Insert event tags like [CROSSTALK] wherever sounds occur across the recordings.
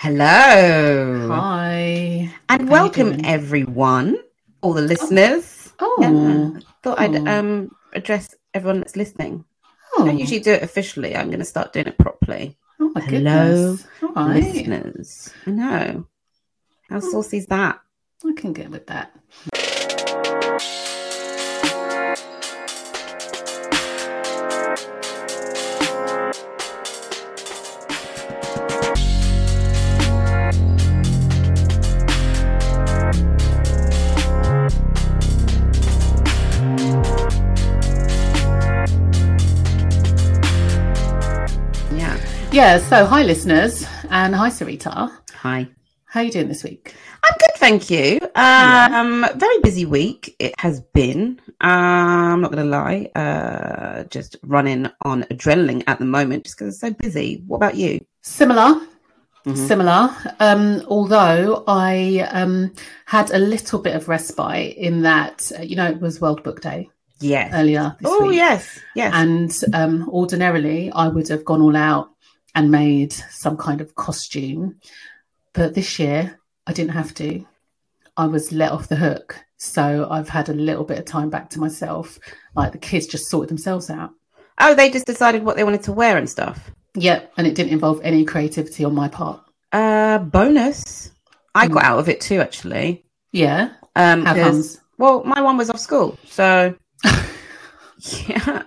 Hello. Hi. And welcome everyone, all the listeners. Oh. Yeah. Thought I'd Oh. um address everyone that's listening. Oh. I don't usually do it officially. I'm going to start doing it properly. Oh my Hello, goodness. All right. Listeners. I know. How saucy is that? I can get with that. Yeah. Yeah, so hi listeners and hi Sarita. Hi. How are you doing this week? I'm good, thank you. Um, very busy week it has been. Um, I'm not going to lie. Uh, just running on adrenaline at the moment, just because it's so busy. What about you? Similar. Mhm. Similar. Um, although I um, had a little bit of respite in that, uh, you know, it was World Book Day Yes. earlier this oh week. yes, yes. And um, ordinarily, I would have gone all out and made some kind of costume. But this year, I didn't have to. I was let off the hook. So I've had a little bit of time back to myself. Like the kids just sorted themselves out. oh, they just decided what they wanted to wear and stuff. Yep. And it didn't involve any creativity on my part. Uh, bonus. I Mm. got out of it too, actually. Yeah. Um, How comes? well, my one was off school, so [LAUGHS] [LAUGHS] yeah,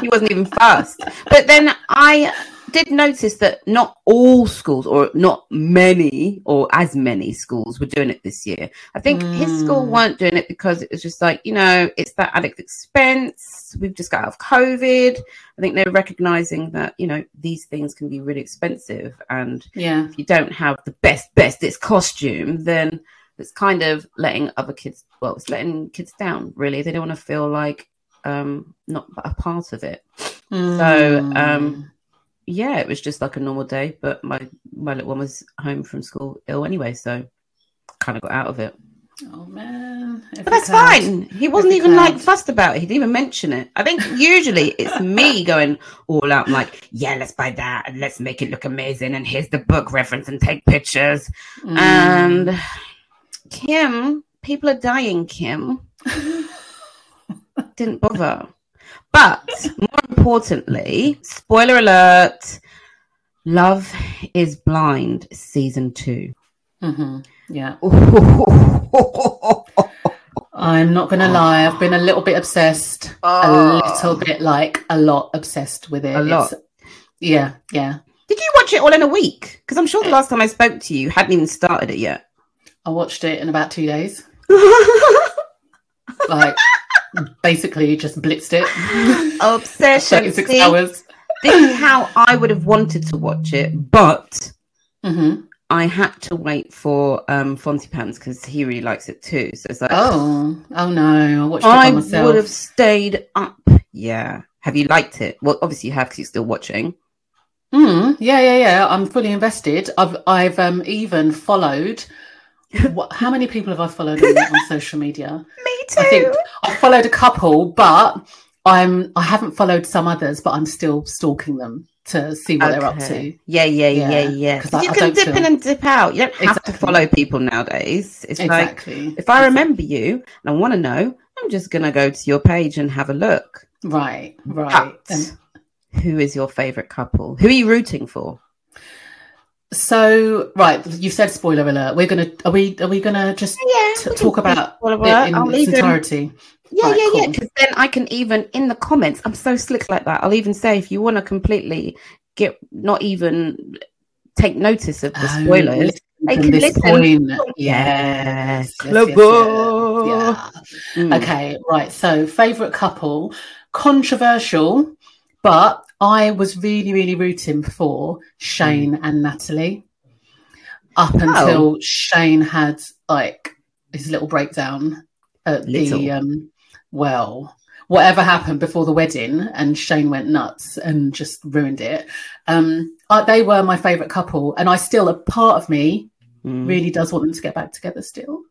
he wasn't even fast. But then I did notice that not all schools, or not many, or as many schools, were doing it this year. I think his school Mm. weren't doing it because it was just like you know, it's that added expense. We've just got out of COVID. I think they're recognizing that you know these things can be really expensive, and Yeah. if you don't have the best bestest costume then it's kind of letting other kids well it's letting kids down really they don't want to feel like um not a part of it Mm. um, yeah it was just like a normal day but my my little one was home from school ill anyway so kind of got out of it oh man. but that's fine he wasn't Every even like fussed about it he didn't even mention it i think usually it's me [LAUGHS] going all out like yeah let's buy that and let's make it look amazing and here's the book reference and take pictures Mm. And Kim, people are dying, Kim. [LAUGHS] Didn't bother. But more importantly, spoiler alert Love is Blind season two. Mhm. Yeah. [LAUGHS] I'm not going to lie. I've been a little bit obsessed. A Oh. little bit like a lot obsessed with it. A lot. It's- yeah. Yeah. Did you watch it all in a week? Because I'm sure the last time I spoke to you, you hadn't even started it yet. I watched it in about two days. [LAUGHS] Like, basically just blitzed it. [LAUGHS] Obsession. 36 See, hours. this is how I would have wanted to watch it, but hmm I had to wait for um Fonty Pans because he really likes it too. So it's like Oh, oh no. I watched it I myself. would have stayed up. Yeah. Have you liked it? Well, obviously you have because you're still watching. Mm, yeah, yeah, yeah. I'm fully invested. I've I've um, even followed. What, how many people have I followed on, on social media? [LAUGHS] Me I think I followed a couple, but I'm I haven't followed some others, but I'm still stalking them to see what they're up to. Yeah, yeah, yeah, Yeah, yeah. 'cause 'Cause I- you I can dip feel- in and dip out. You don't have Exactly. to follow people nowadays. It's like Exactly. if I remember you and I want to know, I'm just gonna go to your page and have a look. Right, right. And who is your favorite couple? Who are you rooting for? So, right, you said spoiler alert. We're gonna are we are we gonna just Yeah, t- talk about it in I'll its even- entirety? Yeah, Right, yeah, yeah. Because then I can even in the comments, I'm so slick like that. I'll even say if you want to completely get not even take notice of the Oh, spoilers. listen They from can this listen. point. [LAUGHS] Yes, Yes, yes, yes, yes. Yeah. Mm. Okay, right. So, favorite couple, controversial, but I was really, really rooting for Shayne Mm. and Natalie up Oh. until Shayne had like his little breakdown at the um. Well, whatever happened before the wedding, and Shayne went nuts and just ruined it. Um, uh, they were my favorite couple, and I still a part of me Mm. really does want them to get back together still.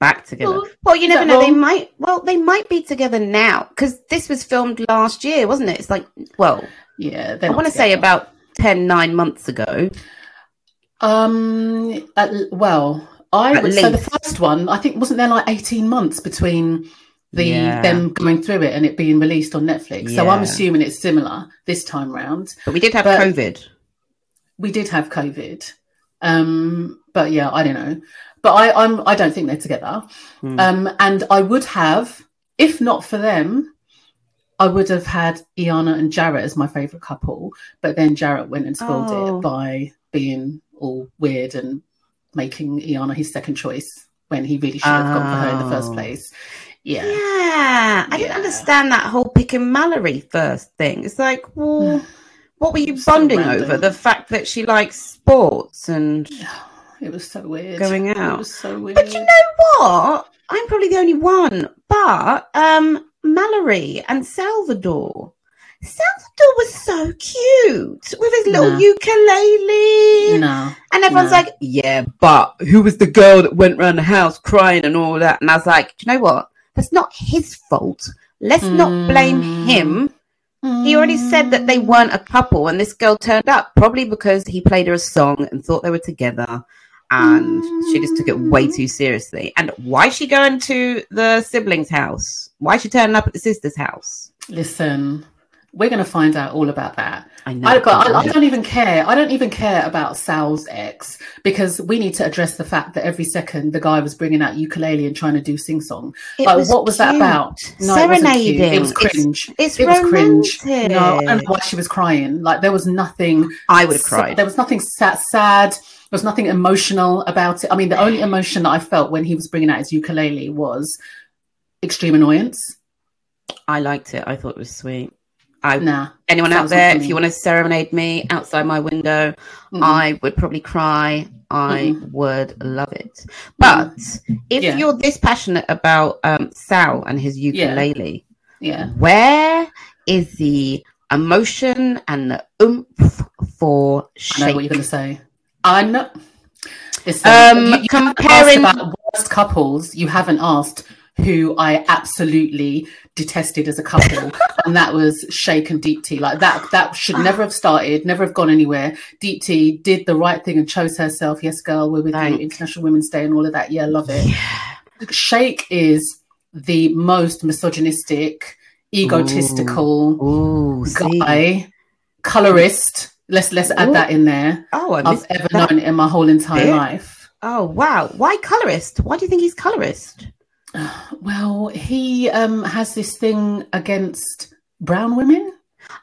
Back together. Oh, well, you is never know. They might. Well, they might be together now because this was filmed last year, wasn't it? It's like, well, Yeah, I want to say about 10, 9 months ago. Um. At, well, I would so the first one. I think wasn't there like eighteen months between the Yeah. them going through it and it being released on Netflix. So I'm assuming it's similar this time round. But we did have But- COVID. We did have COVID. Um. But yeah, I don't know. But I I'm I don't think they're together. Hmm. Um. And I would have, if not for them. I would have had Iyanna and Jarrette as my favourite couple, but then Jarrette went and spoiled Oh. it by being all weird and making Iyanna his second choice when he really should have gone for her in the first Oh. place. Yeah. Yeah, I didn't understand that whole picking Mallory first thing. It's like, well, [SIGHS] what were you So bonding random. over? The fact that she likes sports and [SIGHS] It was so weird. going out. It was so weird. But you know what? I'm probably the only one. But um Mallory and Salvador. Salvador was so cute with his little Nah. ukulele. no. And everyone's No. like, yeah, but who was the girl that went around the house crying and all that? And I was like, do you know what? That's not his fault. Let's not blame Mm. him. He already said that they weren't a couple, and this girl turned up probably because he played her a song and thought they were together. And she just took it mm. way too seriously. And why is she going to the siblings' house? Why is she turning up at the sister's house? Listen, we're going to find out all about that. I know. I, I, I don't even care. I don't even care about Sal's ex because we need to address the fact that every second the guy was bringing out ukulele and trying to do sing song. It Like, what was that about? No, it cute. Serenading. It was cringe. It's, it was cringe. romantic. No, I don't know why she was crying. Like there was nothing. I would have cried. There was nothing sad. Sad. There was nothing emotional about it. I mean, the only emotion that I felt when he was bringing out his ukulele was extreme annoyance. I liked it. I thought it was sweet. I Nah. anyone out there, if you want to serenade me outside my window, Mm-mm. I would probably cry. I would love it. But if Yeah. you're this passionate about um, Sal and his ukulele, yeah. where is the emotion and the oomph for I know what you're going to say. I know. Listen, Um, you, you comparing- about worst couples. You haven't asked who I absolutely detested as a couple, [LAUGHS] and that was Shake and Deepti. Like that, that should never have started, never have gone anywhere. Deepti did the right thing and chose herself. Yes, girl, we're with Thank- you. International Women's Day and all of that. Yeah, love it. Yeah. Shake is the most misogynistic, egotistical Ooh, see. guy, colorist. Let's let's add Ooh. that in there. Oh, I I've ever that. known in my whole entire bit. life. Oh, wow. Why colorist? Why do you think he's colorist? [SIGHS] Well, he um, has this thing against brown women.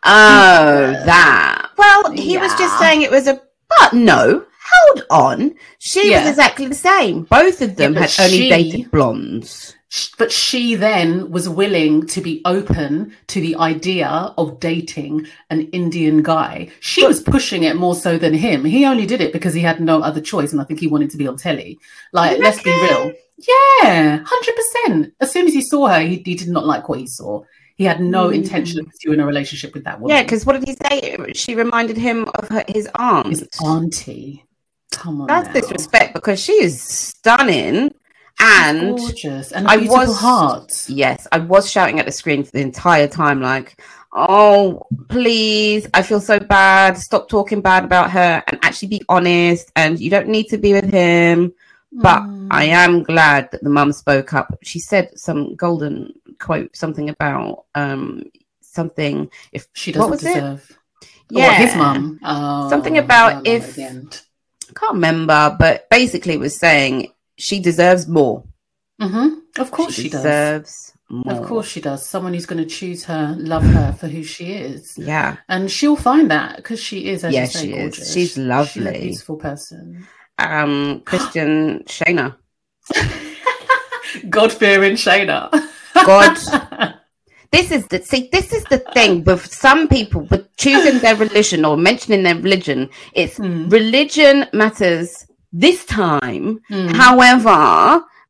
Oh, that. Well, he was just saying it was a. But no, hold on. She Yeah. was exactly the same. Both of them Yeah, had but only she- dated blondes. But she then was willing to be open to the idea of dating an Indian guy. She was pushing it more so than him. He only did it because he had no other choice, and I think he wanted to be on telly. Like, You let's be real. Yeah, hundred percent. As soon as he saw her, he, he did not like what he saw. He had no Mm. intention of pursuing a relationship with that woman. Yeah, because what did he say? She reminded him of her, his aunt. his auntie. Come on, That's now. disrespect because she is stunning. And gorgeous and I was- heart. yes, I was shouting at the screen for the entire time, like, oh, please, I feel so bad. Stop talking bad about her and actually be honest. And you don't need to be with him. But Mm. I am glad that the mum spoke up. She said some golden quote, something about um something. If she doesn't was it? deserve. yeah, Yeah, his mum. Oh, Something about I if- at the end. I can't remember, but basically was saying she deserves more. Mhm. Of course she, does. deserves more. Of course she does. Someone who's going to choose her, love her for who she is, Yeah. and she'll find that because she is, as Yes, you say, she is. gorgeous. She's She's a lovely. beautiful person. Um, Christian Shaina. [LAUGHS] God fearing Shaina. God. This is the see. This is the thing with some people with choosing their religion or mentioning their religion. It's Mm. religion matters this time. Mm. However,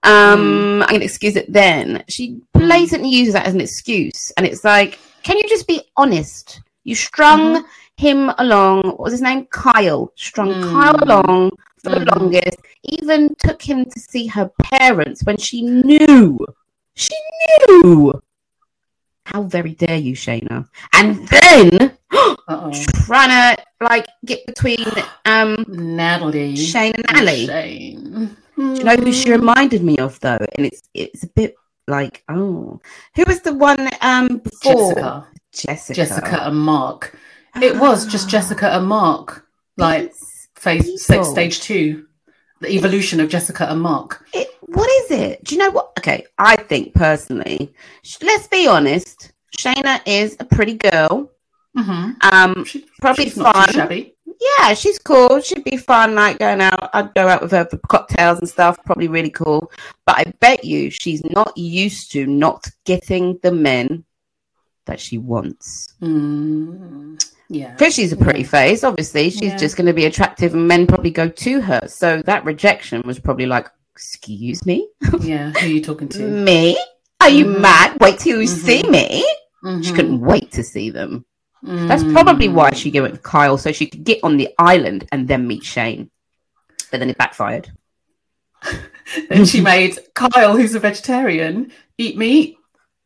um, I'm going to excuse it. Then she blatantly uses that as an excuse, and it's like, can you just be honest? You strung him along. What was his name? Kyle. Strung Mm. Kyle along for the Mhm. longest. Even took him to see her parents when she knew. She knew. How very dare you, Shaina? And then [GASPS] trying to like get between um Natalie. Shayne and Natalie. Shayne. Do you know who she reminded me of though? And it's it's a bit like oh, who was the one um before Jessica. Jessica? Jessica and Mark. [GASPS] It was just Jessica and Mark. Like phase six, stage two. The evolution of Jessica and Mark. it, what is it? Do you know what? Okay, I think personally, sh- let's be honest. Shaina is a pretty girl. Mm-hmm. Um, She, Probably she's not fun. yeah, she's cool. She'd be fun, like going out. I'd go out with her for cocktails and stuff. Probably really cool. But I bet you she's not used to not getting the men that she wants. Mm, yeah. Because she's a pretty Yeah. face, obviously, she's Yeah. just going to be attractive, and men probably go to her. So that rejection was probably like, "Excuse me, Yeah. Who are you talking to? [LAUGHS] me? Are you Mhm. mad? Wait till you Mhm. see me." She Mhm. couldn't wait to see them. That's probably why she went with Kyle, so she could get on the island and then meet Shayne. But then it backfired. [LAUGHS] Then she made Kyle, who's a vegetarian, eat meat.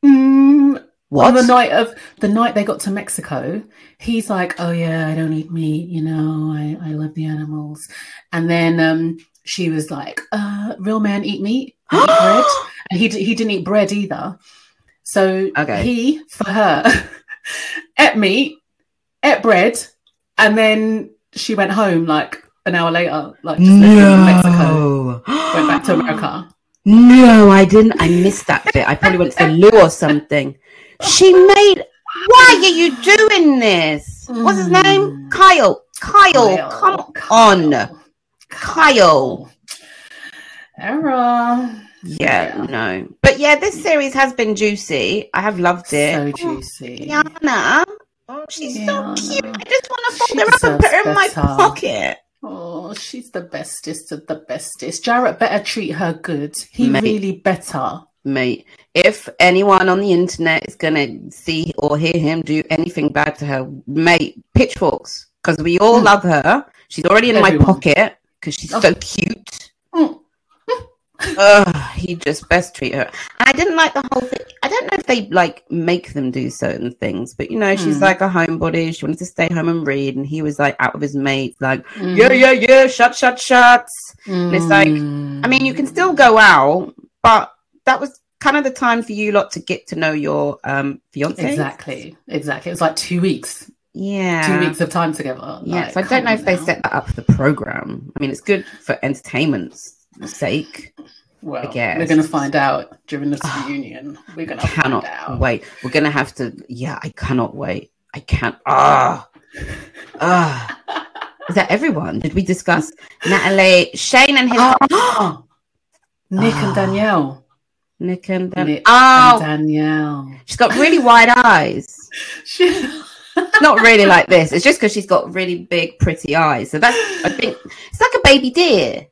Mm, What? On the night of the night they got to Mexico, he's like, "Oh yeah, I don't eat meat. You know, I I love the animals." And then um, she was like, uh, "Real man eat meat, [GASPS] eat bread," and he d- he didn't eat bread either. So Okay. he for her [LAUGHS] ate meat, ate bread, and then she went home like an hour later, like just in Mexico, went back to America. [GASPS] No, I didn't. I missed that bit. I probably went to the loo or something. She made. Why are you doing this? What's his name? Mm. Kyle. Kyle. Come on. Kyle. Error. Yeah, Yeah. no. But yeah, this series has been juicy. I have loved it. So Oh, juicy. Yana. Oh, she's Yana. so cute. I just want to fold She her up and put her in my better. pocket. Oh, she's the bestest of the bestest. Jarrette better treat her good. He Mate. really better. Mate, if anyone on the internet is going to see or hear him do anything bad to her, mate, pitchforks. Because we all Mm. love her. She's already in Everyone. my pocket because she's Oh. so cute. Mm. [LAUGHS] Ugh, he just best treat her. I didn't like the whole thing. I don't know if they like make them do certain things, but you know, she's Mm. like a homebody. She wanted to stay home and read, and he was like out with his mates, like, Mm. yeah, yeah, yeah, shut, shut, shut. it's like, I mean, you can still go out, but that was kind of the time for you lot to get to know your um fiance. Exactly. Exactly. It was like two weeks. Yeah. Two weeks of time together. Yeah. Like, so I don't know if they set that up for the program. I mean, it's good for entertainment's sake. Well, guess. we're going to find out during this Ah, reunion. We're going to Cannot find out. wait. We're gonna have to. Yeah, I cannot wait. I can't. Ah. Ah. Is that everyone? Did we discuss Natalie, Shayne, and his Oh, [GASPS] [GASPS] Nick and Ah. Danielle. Nick and Dan- Nick Oh, and Danielle. she's got really wide eyes. [LAUGHS] She- [LAUGHS] not really like this. It's just because she's got really big, pretty eyes. So that's, I think, it's like a baby deer.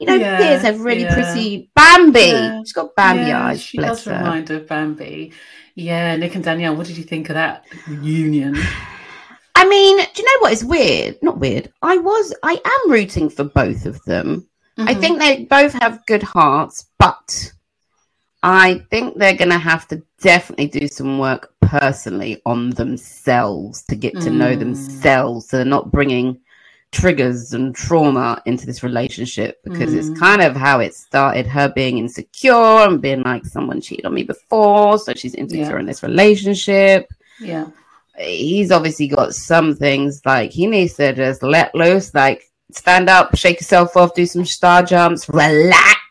You know, Yeah, deers have really yeah. pretty Bambi. Yeah. She's got Bambi Yeah, eyes. She does her. remind of Bambi. Yeah, Nick and Danielle. What did you think of that union? [SIGHS] I mean, do you know what is weird? Not weird. I was, I am rooting for both of them. I Mhm. think they both have good hearts, but I think they're going to have to definitely do some work personally on themselves to get to know Mm. themselves. So they're not bringing triggers and trauma into this relationship because Mm. it's kind of how it started her being insecure and being like someone cheated on me before so she's insecure Yeah. in this relationship Yeah. he's obviously got some things like he needs to just let loose like stand up shake yourself off do some star jumps relax Mm,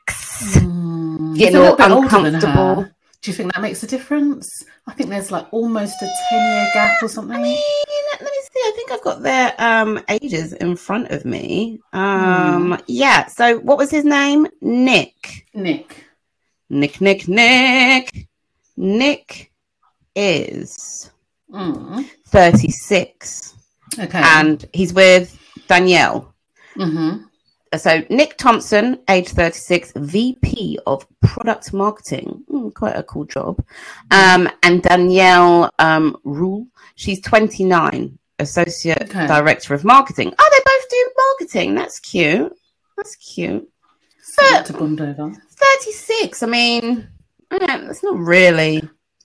Getting a little all bit older than uncomfortable. Do you think that makes a difference? I think there's like almost a 10 year gap or I something. mean, let me see. I think I've got their um ages in front of me. Um, yeah. So, what was his name? Nick. Nick. Nick. Nick. Nick. Nick is Mm. thirty-six, Okay. and he's with Danielle. hmm So, Nick Thompson, age thirty-six, VP of Product Marketing. Mm, quite a cool job. Um, and Danielle um, Ruhl, she's twenty-nine, Associate Okay. Director of Marketing. Oh, they both do marketing. That's cute. That's cute. So to bond over. 36. I mean, eh, that's not really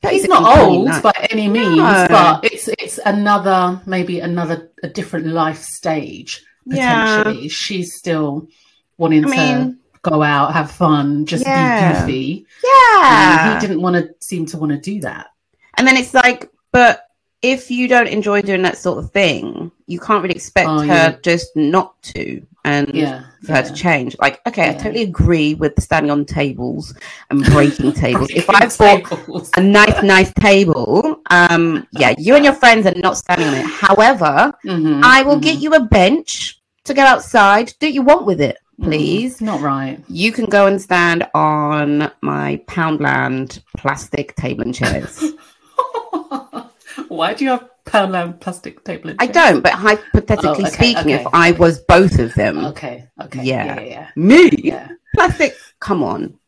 He's not old 29. by any means, No. but it's it's another maybe another a different life stage Yeah. potentially. She's still wanting I to go out, have fun, just Yeah. be goofy. Yeah. And he didn't want to seem to want to do that. And then it's like, but if you don't enjoy doing that sort of thing, you can't really expect Oh, her yeah. just not to and Yeah. for her to change. Like, okay, I totally agree with standing on tables and breaking [LAUGHS] tables. If I bought a nice, nice table, um, yeah, you and your friends are not standing on it. However, Mhm, I will mhm. get you a bench to go outside. Do what you want with it, mm, please. Not right. You can go and stand on my Poundland plastic table and chairs. [LAUGHS] Why do you have Poundland plastic table? and chairs? I don't, but hypothetically Oh, okay, speaking, if. I was both of them, Okay. Okay. Yeah. Yeah. Yeah. me, yeah. plastic, come on,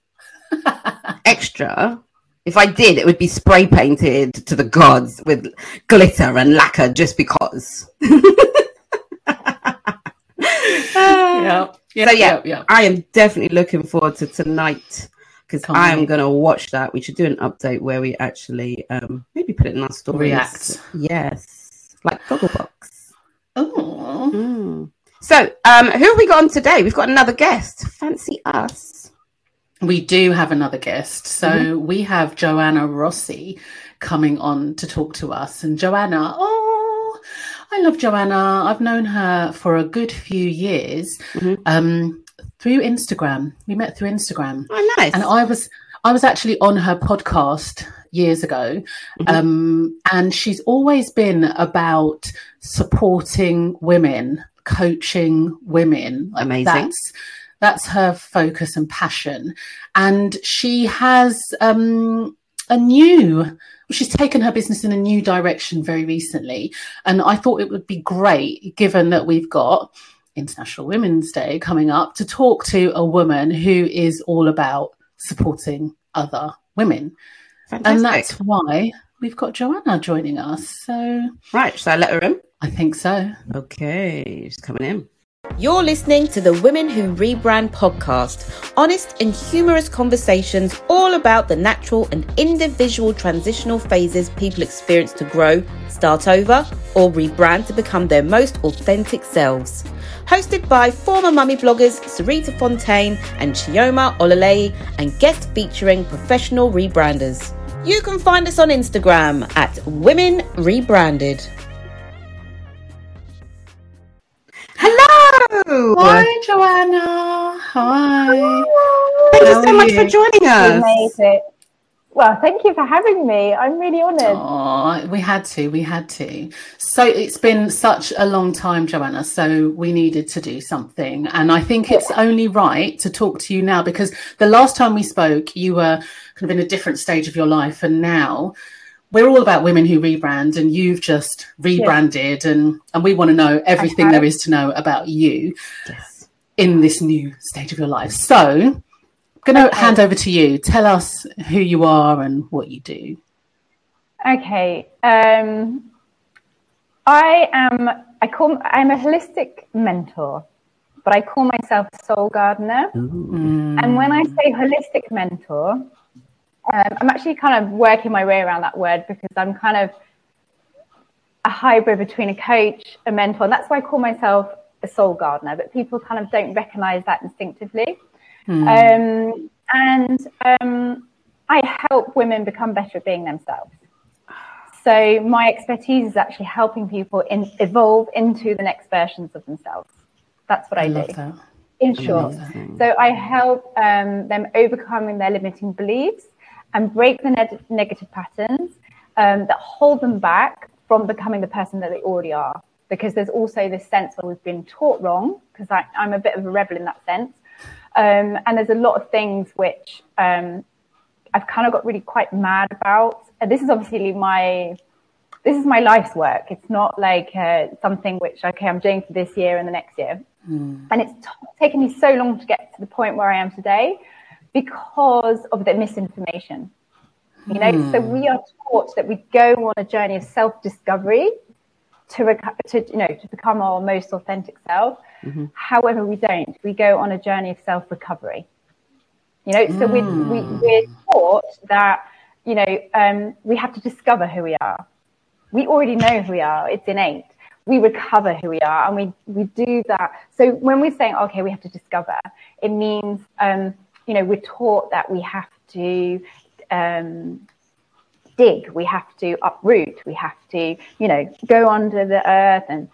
[LAUGHS] extra. If I did, it would be spray painted to the gods with glitter and lacquer just because. [LAUGHS] yeah. Yeah. So, yeah. yeah. I am definitely looking forward to tonight because I am going to watch that. We should do an update where we actually um, maybe put it in our stories. React. Yes, like Gogglebox. Oh. Mm. So, um, who have we got on today? We've got another guest. Fancy us. We do have another guest. So Mm-hmm. we have Joanna Rossi coming on to talk to us. And Joanna, oh, I love Joanna. I've known her for a good few years Mhm. um, through Instagram. We met through Instagram. Oh, nice. And I was I was actually on her podcast years ago, Mhm. um, and she's always been about supporting women, coaching women. Like, Amazing. That's that's her focus and passion, and she has um, a new. She's taken her business in a new direction very recently, and I thought it would be great, given that we've got International Women's Day coming up, to talk to a woman who is all about supporting other women. Fantastic. And that's why we've got Joanna joining us. So right. Shall I let her in? I think so. Okay, she's coming in. You're listening to the Women Who Rebrand podcast, honest and humorous conversations all about the natural and individual transitional phases people experience to grow, start over, or rebrand to become their most authentic selves. Hosted by former mummy bloggers Sarita Fontaine and Chioma Ololei, and guest featuring professional rebranders. You can find us on Instagram at Women Rebranded. Hello. Hi, Joanna. Hi. Thank you so are much you? for joining You us. made it. Well, thank you for having me. I'm really honoured. Oh, we had to. We had to. So it's been such a long time, Joanna. So we needed to do something. And I think it's only right to talk to you now because the last time we spoke, you were kind of in a different stage of your life. And now we're all about women who rebrand, and you've just rebranded. And, and we want to know everything have. there is to know about you Yes. in this new stage of your life. So I'm going to hand over to you. Tell us who you are and what you do. Okay. Um, I am. I call. I'm a holistic mentor, but I call myself a soul gardener. Mm. And when I say holistic mentor, um, I'm actually kind of working my way around that word because I'm kind of a hybrid between a coach, a mentor, and that's why I call myself a soul gardener. But people kind of don't recognize that instinctively. Um, and um, I help women become better at being themselves. So my expertise is actually helping people in, evolve into the next versions of themselves. That's what I, I do that. in short. So I help um, them overcoming their limiting beliefs and break the neg- negative patterns um, that hold them back from becoming the person that they already are. Because there's also this sense where we've been taught wrong, because I'm a bit of a rebel in that sense. Um, and there's a lot of things which um, I've kind of got really quite mad about. And this is obviously my this is my life's work. It's not like uh, something which okay I'm doing for this year and the next year. And it's t- taken me so long to get to the point where I am today because of the misinformation. You know, so we are taught that we go on a journey of self-discovery to, reco- to you know to become our most authentic self. However, we don't. We go on a journey of self-recovery. You know, so we, we, we're taught that you know, um, we have to discover who we are. We already know who we are; it's innate. We recover who we are, and we we do that. So when we're saying, okay, we have to discover, it means, um, you know, we're taught that we have to um, dig, we have to uproot, we have to, you know, go under the earth and.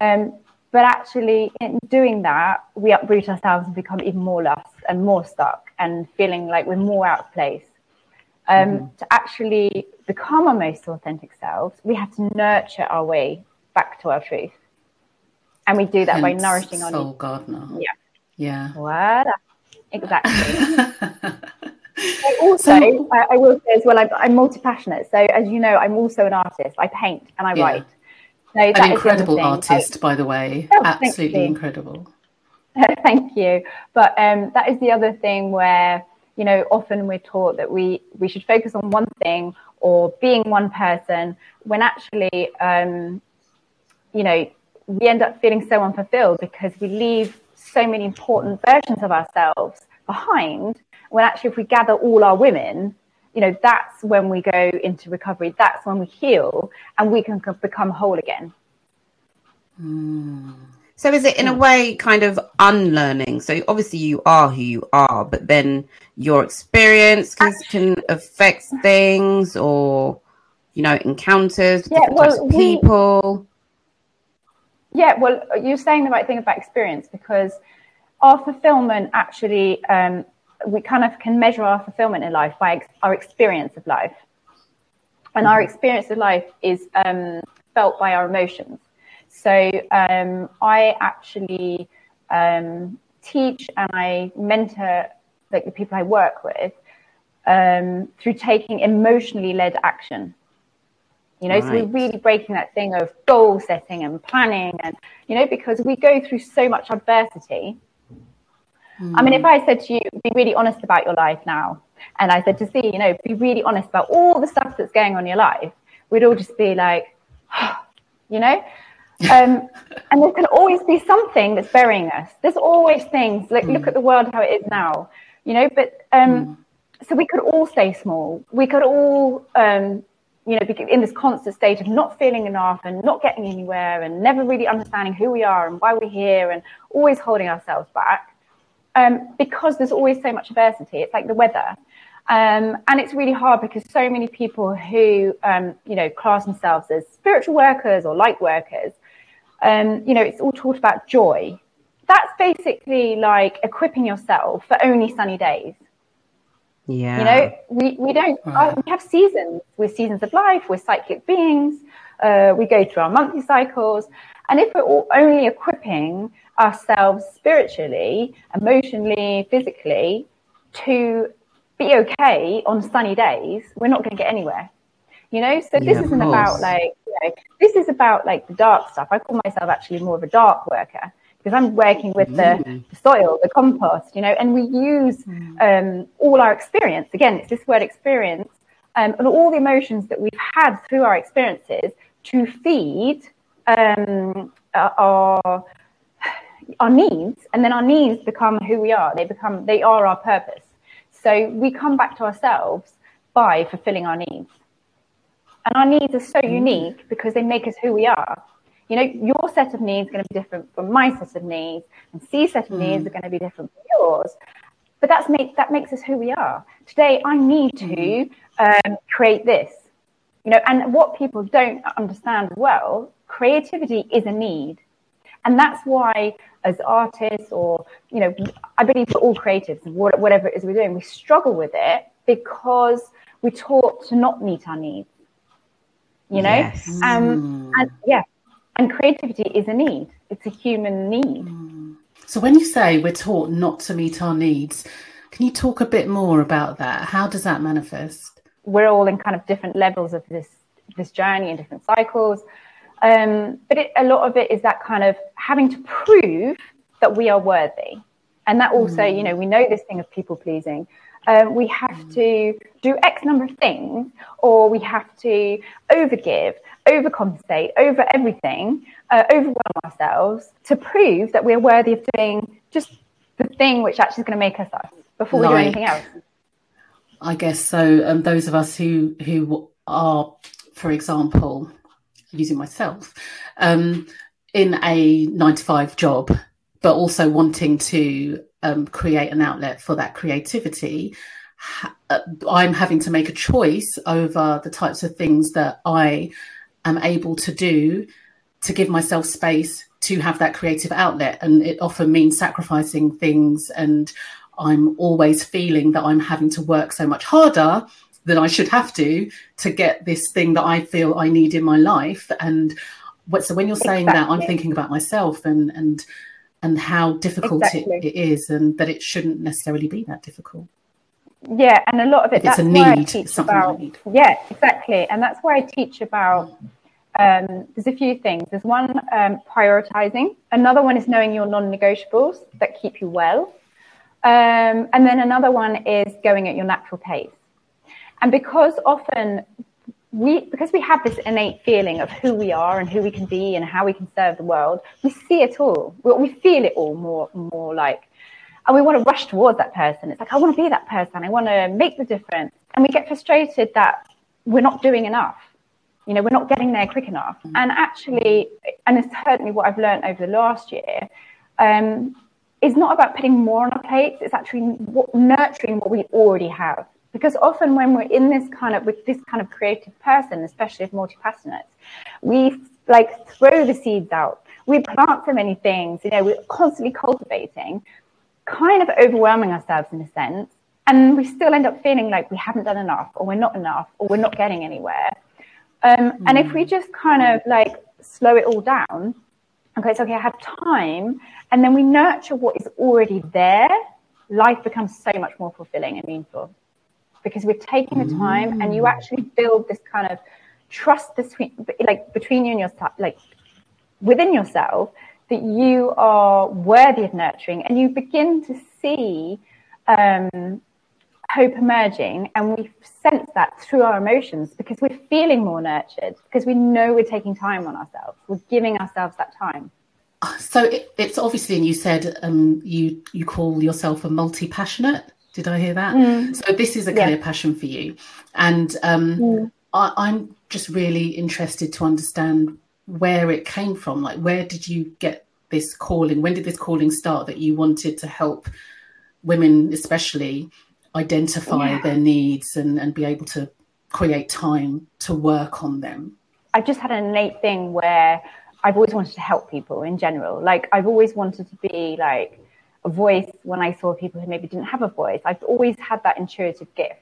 Um, but actually, in doing that, we uproot ourselves and become even more lost and more stuck and feeling like we're more out of place. Um, mm-hmm. To actually become our most authentic selves, we have to nurture our way back to our truth. And we do that Hence by nourishing our soul gardener. Yeah. Yeah. What? Exactly. [LAUGHS] also, so, I, I, will say as well, I'm, I'm multi passionate. So, as you know, I'm also an artist. I paint and I yeah. write. So An incredible artist, by the way. Oh, Absolutely incredible. [LAUGHS] thank you. But um, that is the other thing where, you know, often we're taught that we, we should focus on one thing or being one person when actually, um, you know, we end up feeling so unfulfilled because we leave so many important versions of ourselves behind when actually if we gather all our women you know, that's when we go into recovery. That's when we heal and we can become whole again. Mm. So is it in a way kind of unlearning? So obviously you are who you are, but then your experience can, can affect things or, you know, encounters yeah, well, people. Yeah, well, you're saying the right thing about experience because our fulfillment actually um, we kind of can measure our fulfillment in life by ex- our experience of life. And our mm-hmm. experience of life is um, felt by our emotions. So um, I actually um, teach and I mentor like the people I work with um, through taking emotionally led action. You know, right. so we're really breaking that thing of goal setting and planning, and you know, because we go through so much adversity Mm. I mean, if I said to you, be really honest about your life now, and I said to see, you know, be really honest about all the stuff that's going on in your life, we'd all just be like, [SIGHS] you know? Um, [LAUGHS] and there can always be something that's burying us. There's always things, like, mm. look at the world how it is now, you know? But um, mm. so we could all stay small. We could all, um, you know, in this constant state of not feeling enough and not getting anywhere and never really understanding who we are and why we're here and always holding ourselves back um, because there's always so much adversity. It's like the weather. Um, and it's really hard because so many people who, um, you know, class themselves as spiritual workers or light workers, um, you know, it's all taught about joy. That's basically like equipping yourself for only sunny days. Yeah. You know, we, we don't, uh, we have seasons. We're seasons of life. We're cyclic beings. Uh, we go through our monthly cycles. And if we're only equipping ourselves spiritually, emotionally, physically to be okay on sunny days, we're not going to get anywhere. You know, so this yeah, isn't about like, you know, this is about like the dark stuff. I call myself actually more of a dark worker because I'm working with the, mm. the, soil, the compost, you know, and we use mm. um, all our experience. Again, it's this word experience um, and all the emotions that we've had through our experiences to feed um, our our needs and then our needs become who we are they become they are our purpose so we come back to ourselves by fulfilling our needs and our needs are so mm. unique because they make us who we are you know your set of needs is going to be different from my set of needs and c set of mm. needs are going to be different from yours. But that's make that makes us who we are. Today i need to mm. um, create this. You know and what people don't understand well creativity is a need. And that's why as artists or you know i believe we're all creatives whatever it is we're doing we struggle with it because we're taught to not meet our needs. You know? Yes. um, and yeah and creativity is a need it's a human need so when you say we're taught not to meet our needs can you talk a bit more about that how does that manifest we're all in kind of different levels of this this journey and different cycles um, but it, a lot of it is that kind of having to prove that we are worthy. And that also, mm. you know, we know this thing of people pleasing. Um, we have mm. to do X number of things, or we have to overgive, overcompensate, over everything, uh, overwhelm ourselves to prove that we're worthy of doing just the thing which actually is going to make us us before like, we do anything else. I guess so. Um, those of us who who are, for example, using myself, um, in a nine to five job, but also wanting to um, create an outlet for that creativity, ha- uh, I'm having to make a choice over the types of things that I am able to do to give myself space to have that creative outlet. And it often means sacrificing things. And I'm always feeling that I'm having to work so much harder than I should have to to get this thing that I feel I need in my life. And so when you're saying exactly. that, I'm thinking about myself and, and, and how difficult exactly. it, it is, and that it shouldn't necessarily be that difficult. Yeah, and a lot of it. If that's it's a need, something about, need. Yeah, exactly, and that's why I teach about um, there's a few things. There's one um, prioritizing. Another one is knowing your non-negotiables that keep you well, um, and then another one is going at your natural pace. And because often we, because we have this innate feeling of who we are and who we can be and how we can serve the world, we see it all. We, we feel it all more, more like, and we want to rush towards that person. It's like I want to be that person. I want to make the difference, and we get frustrated that we're not doing enough you know, we're not getting there quick enough. Mm. And actually, and it's certainly what I've learned over the last year, um, is not about putting more on our plates. It's actually what, nurturing what we already have. Because often when we're in this kind of with this kind of creative person, especially if multi-passionate, we like throw the seeds out. We plant so many things. You know, we're constantly cultivating, kind of overwhelming ourselves in a sense, and we still end up feeling like we haven't done enough, or we're not enough, or we're not getting anywhere. Um, mm. And if we just kind of like slow it all down, okay, it's okay, I have time, and then we nurture what is already there, life becomes so much more fulfilling and meaningful because we're taking the time and you mm. actually build this kind of trust between, like between you and yourself, like within yourself, that you are worthy of nurturing, and you begin to see um, hope emerging and we sense that through our emotions because we're feeling more nurtured because we know we're taking time on ourselves. We're giving ourselves that time. So it, it's obviously and you said um, you you call yourself a multi-passionate. Did i hear that? Mm. so this is a clear yeah. passion for you. And um, mm. I, i'm just really interested to understand where it came from. Like where did you get this calling? When did this calling start that you wanted to help women especially identify yeah. their needs and, and be able to create time to work on them? I've just had an innate thing where I've always wanted to help people in general. Like I've always wanted to be like a voice when I saw people who maybe didn't have a voice. I've always had that intuitive gift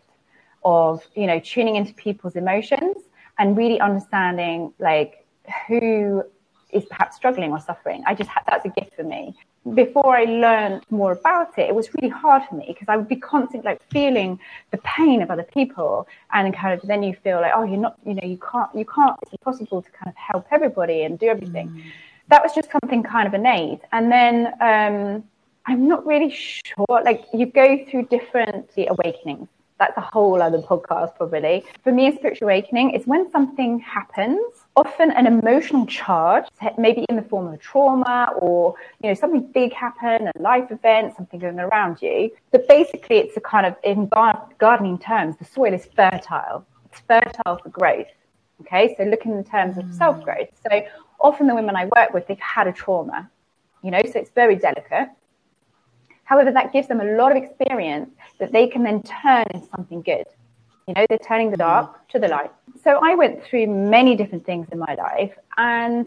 of, you know, tuning into people's emotions and really understanding like who is perhaps struggling or suffering. I just had that's a gift for me before I learned more about it, it was really hard for me because I would be constantly like feeling the pain of other people, and kind of then you feel like, oh, you're not, you know, you can't, you can't. It's impossible to kind of help everybody and do everything. Mm. That was just something kind of innate, and then um, I'm not really sure. Like you go through different awakenings. That's a whole other podcast, probably. For me, a spiritual awakening is when something happens often an emotional charge, maybe in the form of trauma or you know something big happen, a life event, something going around you. But basically, it's a kind of in gardening terms, the soil is fertile. It's fertile for growth. Okay, so looking in terms of self growth. So often the women I work with, they've had a trauma, you know, so it's very delicate. However, that gives them a lot of experience that they can then turn into something good. You know, they're turning the mm. dark to the light. So I went through many different things in my life, and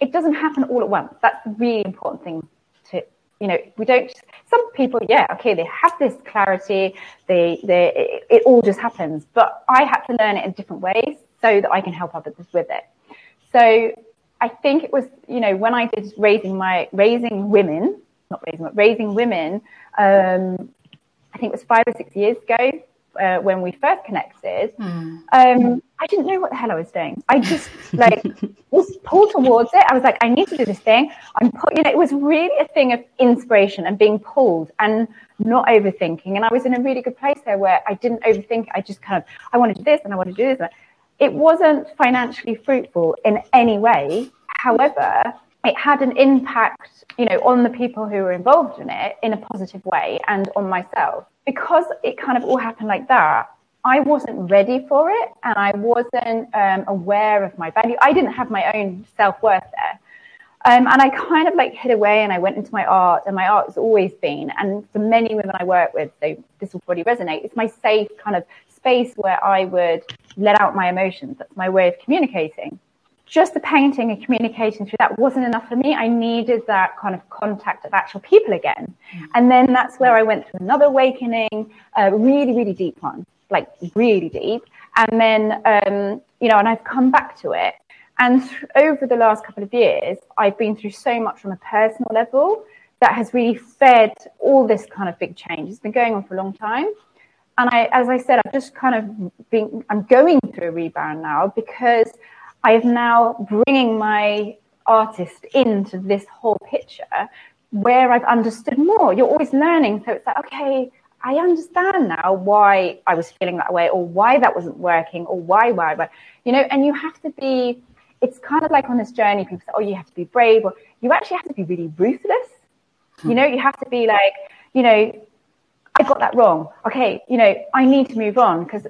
it doesn't happen all at once. That's the really important thing to, you know, we don't. Some people, yeah, okay, they have this clarity. They, they, it, it all just happens. But I had to learn it in different ways so that I can help others with it. So I think it was, you know, when I did raising my raising women, not raising, but raising women. Um, I think it was five or six years ago uh, when we first connected, mm. um, I didn't know what the hell I was doing. I just like [LAUGHS] was pulled towards it. I was like, I need to do this thing. I'm put, you know, it was really a thing of inspiration and being pulled and not overthinking. And I was in a really good place there where I didn't overthink. I just kind of, I want to do this and I want to do this. It wasn't financially fruitful in any way. However, it had an impact, you know, on the people who were involved in it in a positive way and on myself. Because it kind of all happened like that, I wasn't ready for it and I wasn't um, aware of my value. I didn't have my own self worth there. Um, and I kind of like hid away and I went into my art, and my art has always been, and for many women I work with, this will probably resonate, it's my safe kind of space where I would let out my emotions. That's my way of communicating just the painting and communicating through that wasn't enough for me. I needed that kind of contact of actual people again. Mm. And then that's where I went through another awakening, a really, really deep one, like really deep. And then, um, you know, and I've come back to it. And th- over the last couple of years, I've been through so much on a personal level that has really fed all this kind of big change. It's been going on for a long time. And I, as I said, I've just kind of been, I'm going through a rebound now because I am now bringing my artist into this whole picture where I've understood more. You're always learning. So it's like, okay, I understand now why I was feeling that way or why that wasn't working or why, why, why, you know, and you have to be, it's kind of like on this journey, people say, oh, you have to be brave or you actually have to be really ruthless. You know, you have to be like, you know, I got that wrong. Okay, you know, I need to move on because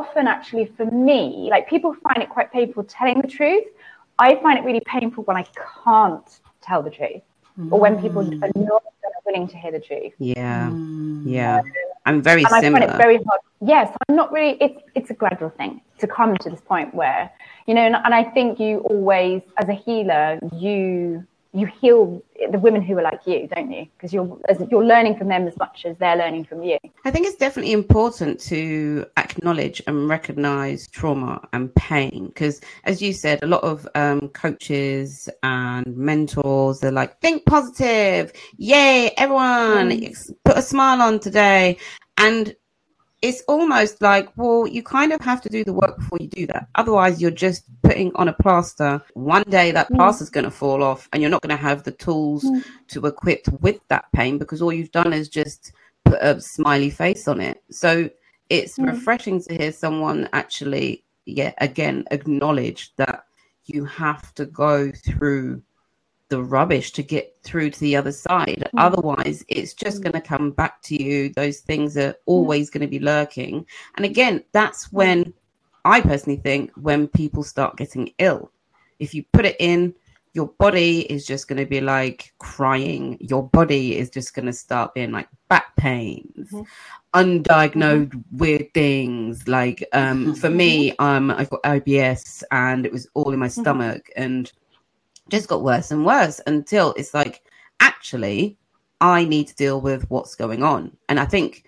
often actually for me, like people find it quite painful telling the truth. I find it really painful when I can't tell the truth mm. or when people mm. are not willing to hear the truth. Yeah. Mm. Yeah. I'm very and similar. I find it very hard. Yes, I'm not really it's it's a gradual thing to come to this point where, you know, and, and I think you always as a healer, you you heal the women who are like you, don't you? Because you're you're learning from them as much as they're learning from you. I think it's definitely important to acknowledge and recognize trauma and pain because, as you said, a lot of um, coaches and mentors are like, "Think positive, yay, everyone, mm. put a smile on today," and it's almost like, well, you kind of have to do the work before you do that. Otherwise, you're just putting on a plaster. One day that mm. plaster's going to fall off, and you're not going to have the tools mm. to equip with that pain because all you've done is just put a smiley face on it. So it's mm. refreshing to hear someone actually, yeah, again, acknowledge that you have to go through the rubbish to get through to the other side. Mm. Otherwise, it's just mm. going to come back to you. Those things are always going to be lurking. And again, that's when I personally think when people start getting ill. If you put it in, your body is just going to be like crying. Your body is just going to start being like back pains, mm-hmm. undiagnosed mm-hmm. weird things. Like um, for [LAUGHS] me, um, I've got IBS and it was all in my mm-hmm. stomach and just got worse and worse until it's like, actually, I need to deal with what's going on. And I think,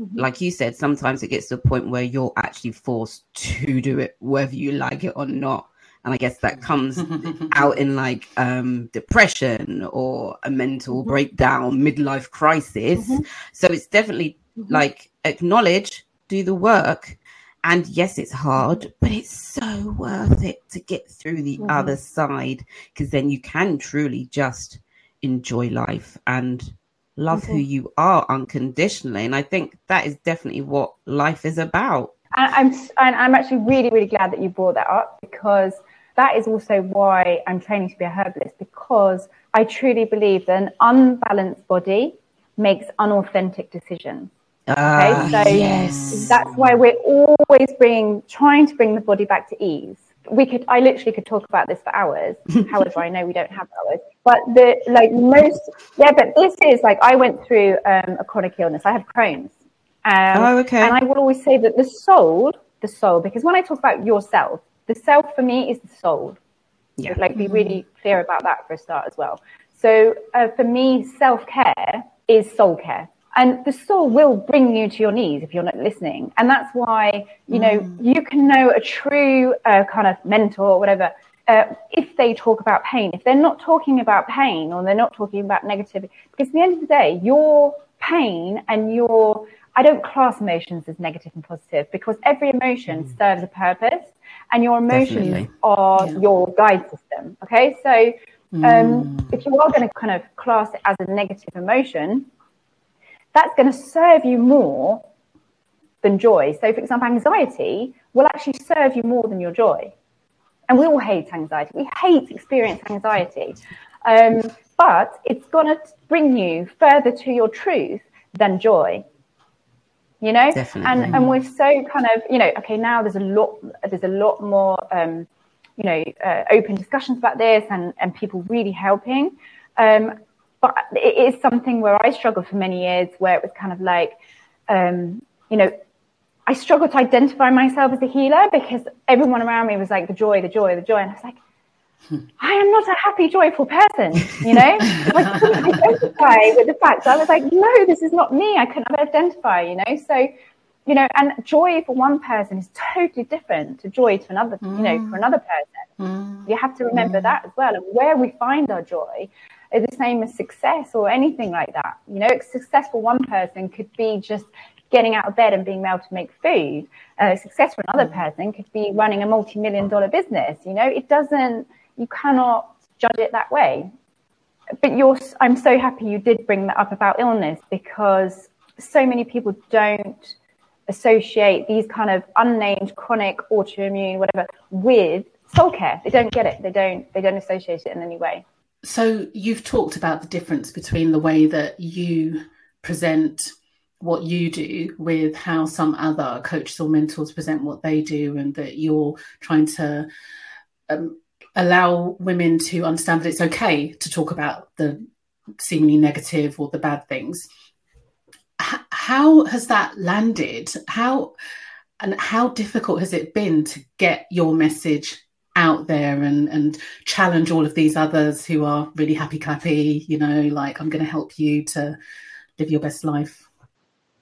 mm-hmm. like you said, sometimes it gets to a point where you're actually forced to do it, whether you like it or not. And I guess that comes [LAUGHS] out in like um, depression or a mental mm-hmm. breakdown, midlife crisis. Mm-hmm. So it's definitely mm-hmm. like acknowledge, do the work, and yes, it's hard, but it's so worth it to get through the mm-hmm. other side because then you can truly just enjoy life and love mm-hmm. who you are unconditionally. And I think that is definitely what life is about. And I'm, and I'm actually really, really glad that you brought that up because that is also why I'm training to be a herbalist because I truly believe that an unbalanced body makes unauthentic decisions. Okay, uh, so yes. that's why we're always bringing, trying to bring the body back to ease. We could, I literally could talk about this for hours. [LAUGHS] However, I know we don't have hours, but the like most, yeah. But this is like I went through um, a chronic illness. I have Crohn's. Um, oh, okay. And I will always say that the soul, the soul, because when I talk about yourself, the self for me is the soul. Yeah. So, like, be really clear about that for a start as well. So, uh, for me, self care is soul care and the soul will bring you to your knees if you're not listening and that's why you know mm. you can know a true uh, kind of mentor or whatever uh, if they talk about pain if they're not talking about pain or they're not talking about negativity because at the end of the day your pain and your i don't class emotions as negative and positive because every emotion mm. serves a purpose and your emotions Definitely. are yeah. your guide system okay so um, mm. if you are going to kind of class it as a negative emotion that's going to serve you more than joy. So, for example, anxiety will actually serve you more than your joy. And we all hate anxiety. We hate experiencing anxiety. Um, but it's going to bring you further to your truth than joy you know Definitely. and and we're so kind of you know okay now there's a lot there's a lot more um, you know uh, open discussions about this and and people really helping um, but it is something where I struggled for many years where it was kind of like um, you know I struggled to identify myself as a healer because everyone around me was like the joy the joy the joy and I was like I am not a happy, joyful person, you know? I couldn't [LAUGHS] identify with the fact. I was like, no, this is not me. I couldn't identify, you know? So, you know, and joy for one person is totally different to joy to another, mm. you know, for another person. Mm. You have to remember mm. that as well. And where we find our joy is the same as success or anything like that. You know, success for one person could be just getting out of bed and being able to make food. Uh, success for another mm. person could be running a multi-million dollar business. You know, it doesn't, you cannot judge it that way. But you're, I'm so happy you did bring that up about illness because so many people don't associate these kind of unnamed chronic autoimmune whatever with soul care. They don't get it. They don't. They don't associate it in any way. So you've talked about the difference between the way that you present what you do with how some other coaches or mentors present what they do, and that you're trying to um, allow women to understand that it's okay to talk about the seemingly negative or the bad things. H- how has that landed? How and how difficult has it been to get your message out there and and challenge all of these others who are really happy clappy, you know, like I'm going to help you to live your best life?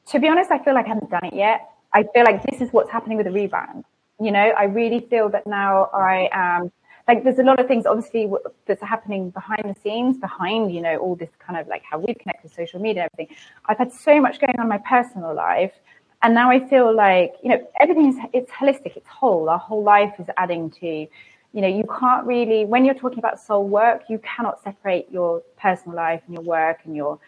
To be honest, I feel like I haven't done it yet. I feel like this is what's happening with the rebrand. You know, I really feel that now I am like there's a lot of things obviously that's happening behind the scenes behind you know all this kind of like how we connect with social media and everything i've had so much going on in my personal life and now i feel like you know everything is it's holistic it's whole. Our whole life is adding to you know you can't really when you're talking about soul work you cannot separate your personal life and your work and your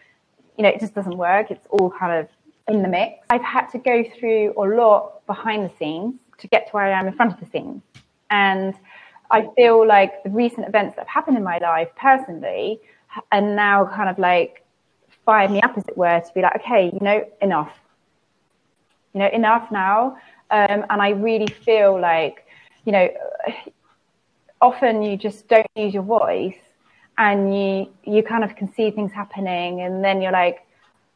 you know it just doesn't work. It's all kind of in the mix. I've had to go through a lot behind the scenes to get to where i am in front of the scenes. And I feel like the recent events that have happened in my life personally and now kind of like fired me up, as it were, to be like, okay, you know, enough. You know, enough now. Um, and I really feel like, you know, often you just don't use your voice and you you kind of can see things happening and then you're like,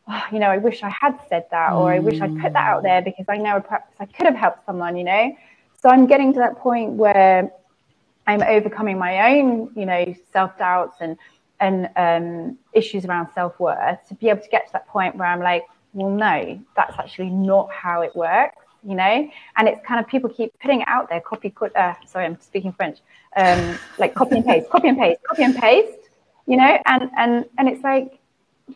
oh, you know, I wish I had said that or I wish I'd put that out there because I know perhaps I could have helped someone, you know. So I'm getting to that point where I'm overcoming my own, you know, self doubts and and um, issues around self worth to be able to get to that point where I'm like, well, no, that's actually not how it works, you know. And it's kind of people keep putting it out there, copy. Uh, sorry, I'm speaking French. Um, like copy and paste, copy and paste, copy and paste, you know. And and and it's like,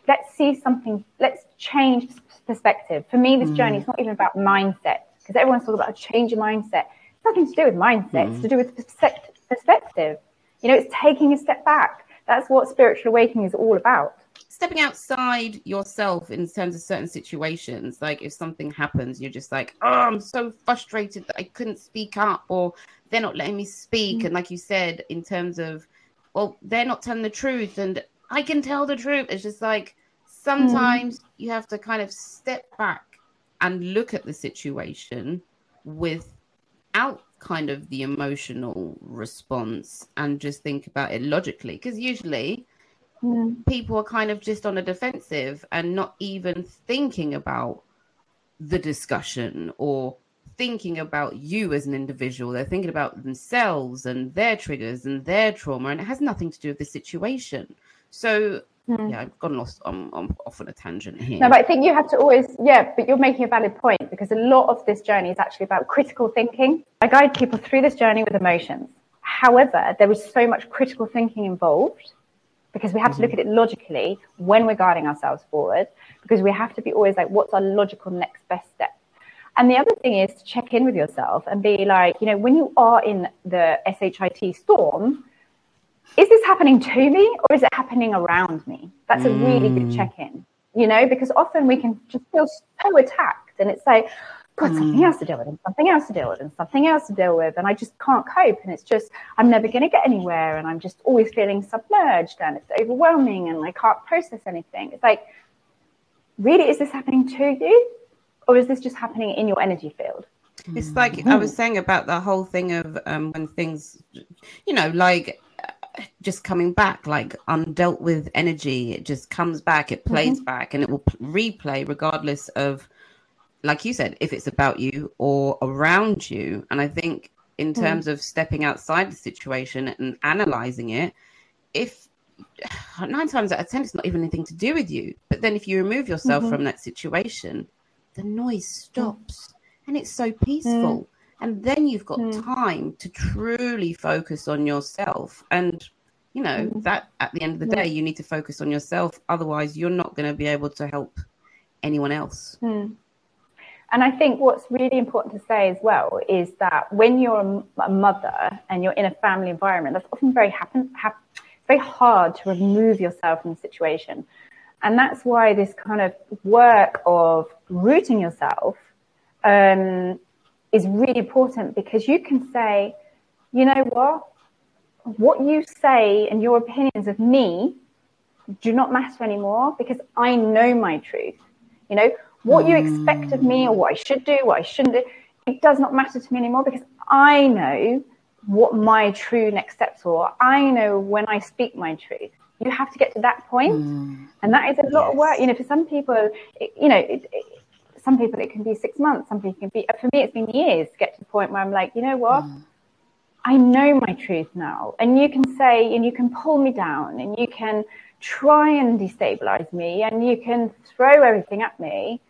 let's see something. Let's change perspective. For me, this mm. journey is not even about mindset because everyone's talking about a change of mindset. It's nothing to do with mindset. Mm. It's to do with perspective perspective. You know, it's taking a step back. That's what spiritual awakening is all about. Stepping outside yourself in terms of certain situations, like if something happens, you're just like, oh, I'm so frustrated that I couldn't speak up, or they're not letting me speak. Mm-hmm. And like you said, in terms of, well, they're not telling the truth, and I can tell the truth. It's just like sometimes mm-hmm. you have to kind of step back and look at the situation without kind of the emotional response and just think about it logically because usually mm. people are kind of just on a defensive and not even thinking about the discussion or thinking about you as an individual they're thinking about themselves and their triggers and their trauma and it has nothing to do with the situation so Mm. Yeah, I've gone lost. I'm, I'm off on a tangent here. No, but I think you have to always, yeah, but you're making a valid point because a lot of this journey is actually about critical thinking. I guide people through this journey with emotions. However, there is so much critical thinking involved because we have mm-hmm. to look mm-hmm. at it logically when we're guiding ourselves forward because we have to be always like, what's our logical next best step? And the other thing is to check in with yourself and be like, you know, when you are in the SHIT storm, is this happening to me or is it happening around me? That's a really good mm. check in, you know, because often we can just feel so attacked and it's like, got mm. something else to deal with and something else to deal with and something else to deal with. And I just can't cope. And it's just, I'm never going to get anywhere. And I'm just always feeling submerged and it's overwhelming and I can't process anything. It's like, really, is this happening to you? Or is this just happening in your energy field? It's like mm. I was saying about the whole thing of um, when things, you know, like just coming back like undealt with energy it just comes back it plays mm-hmm. back and it will replay regardless of like you said if it's about you or around you and i think in mm. terms mm. of stepping outside the situation and analyzing it if nine times out of ten it's not even anything to do with you but then if you remove yourself mm-hmm. from that situation the noise stops mm. and it's so peaceful mm. And then you've got mm. time to truly focus on yourself. And, you know, mm. that at the end of the day, you need to focus on yourself. Otherwise, you're not going to be able to help anyone else. Mm. And I think what's really important to say as well is that when you're a mother and you're in a family environment, that's often very happen, ha- it's very hard to remove yourself from the situation. And that's why this kind of work of rooting yourself um, is really important because you can say, you know what? What you say and your opinions of me do not matter anymore because I know my truth. You know, what you expect of me or what I should do, what I shouldn't do, it does not matter to me anymore because I know what my true next steps are. I know when I speak my truth. You have to get to that point, mm. and that is a lot yes. of work. You know, for some people, it, you know, it, it, some people it can be six months, some people can be, for me, it's been years to get to the point where I'm like, you know what? Mm. I know my truth now. And you can say, and you can pull me down and you can try and destabilize me and you can throw everything at me.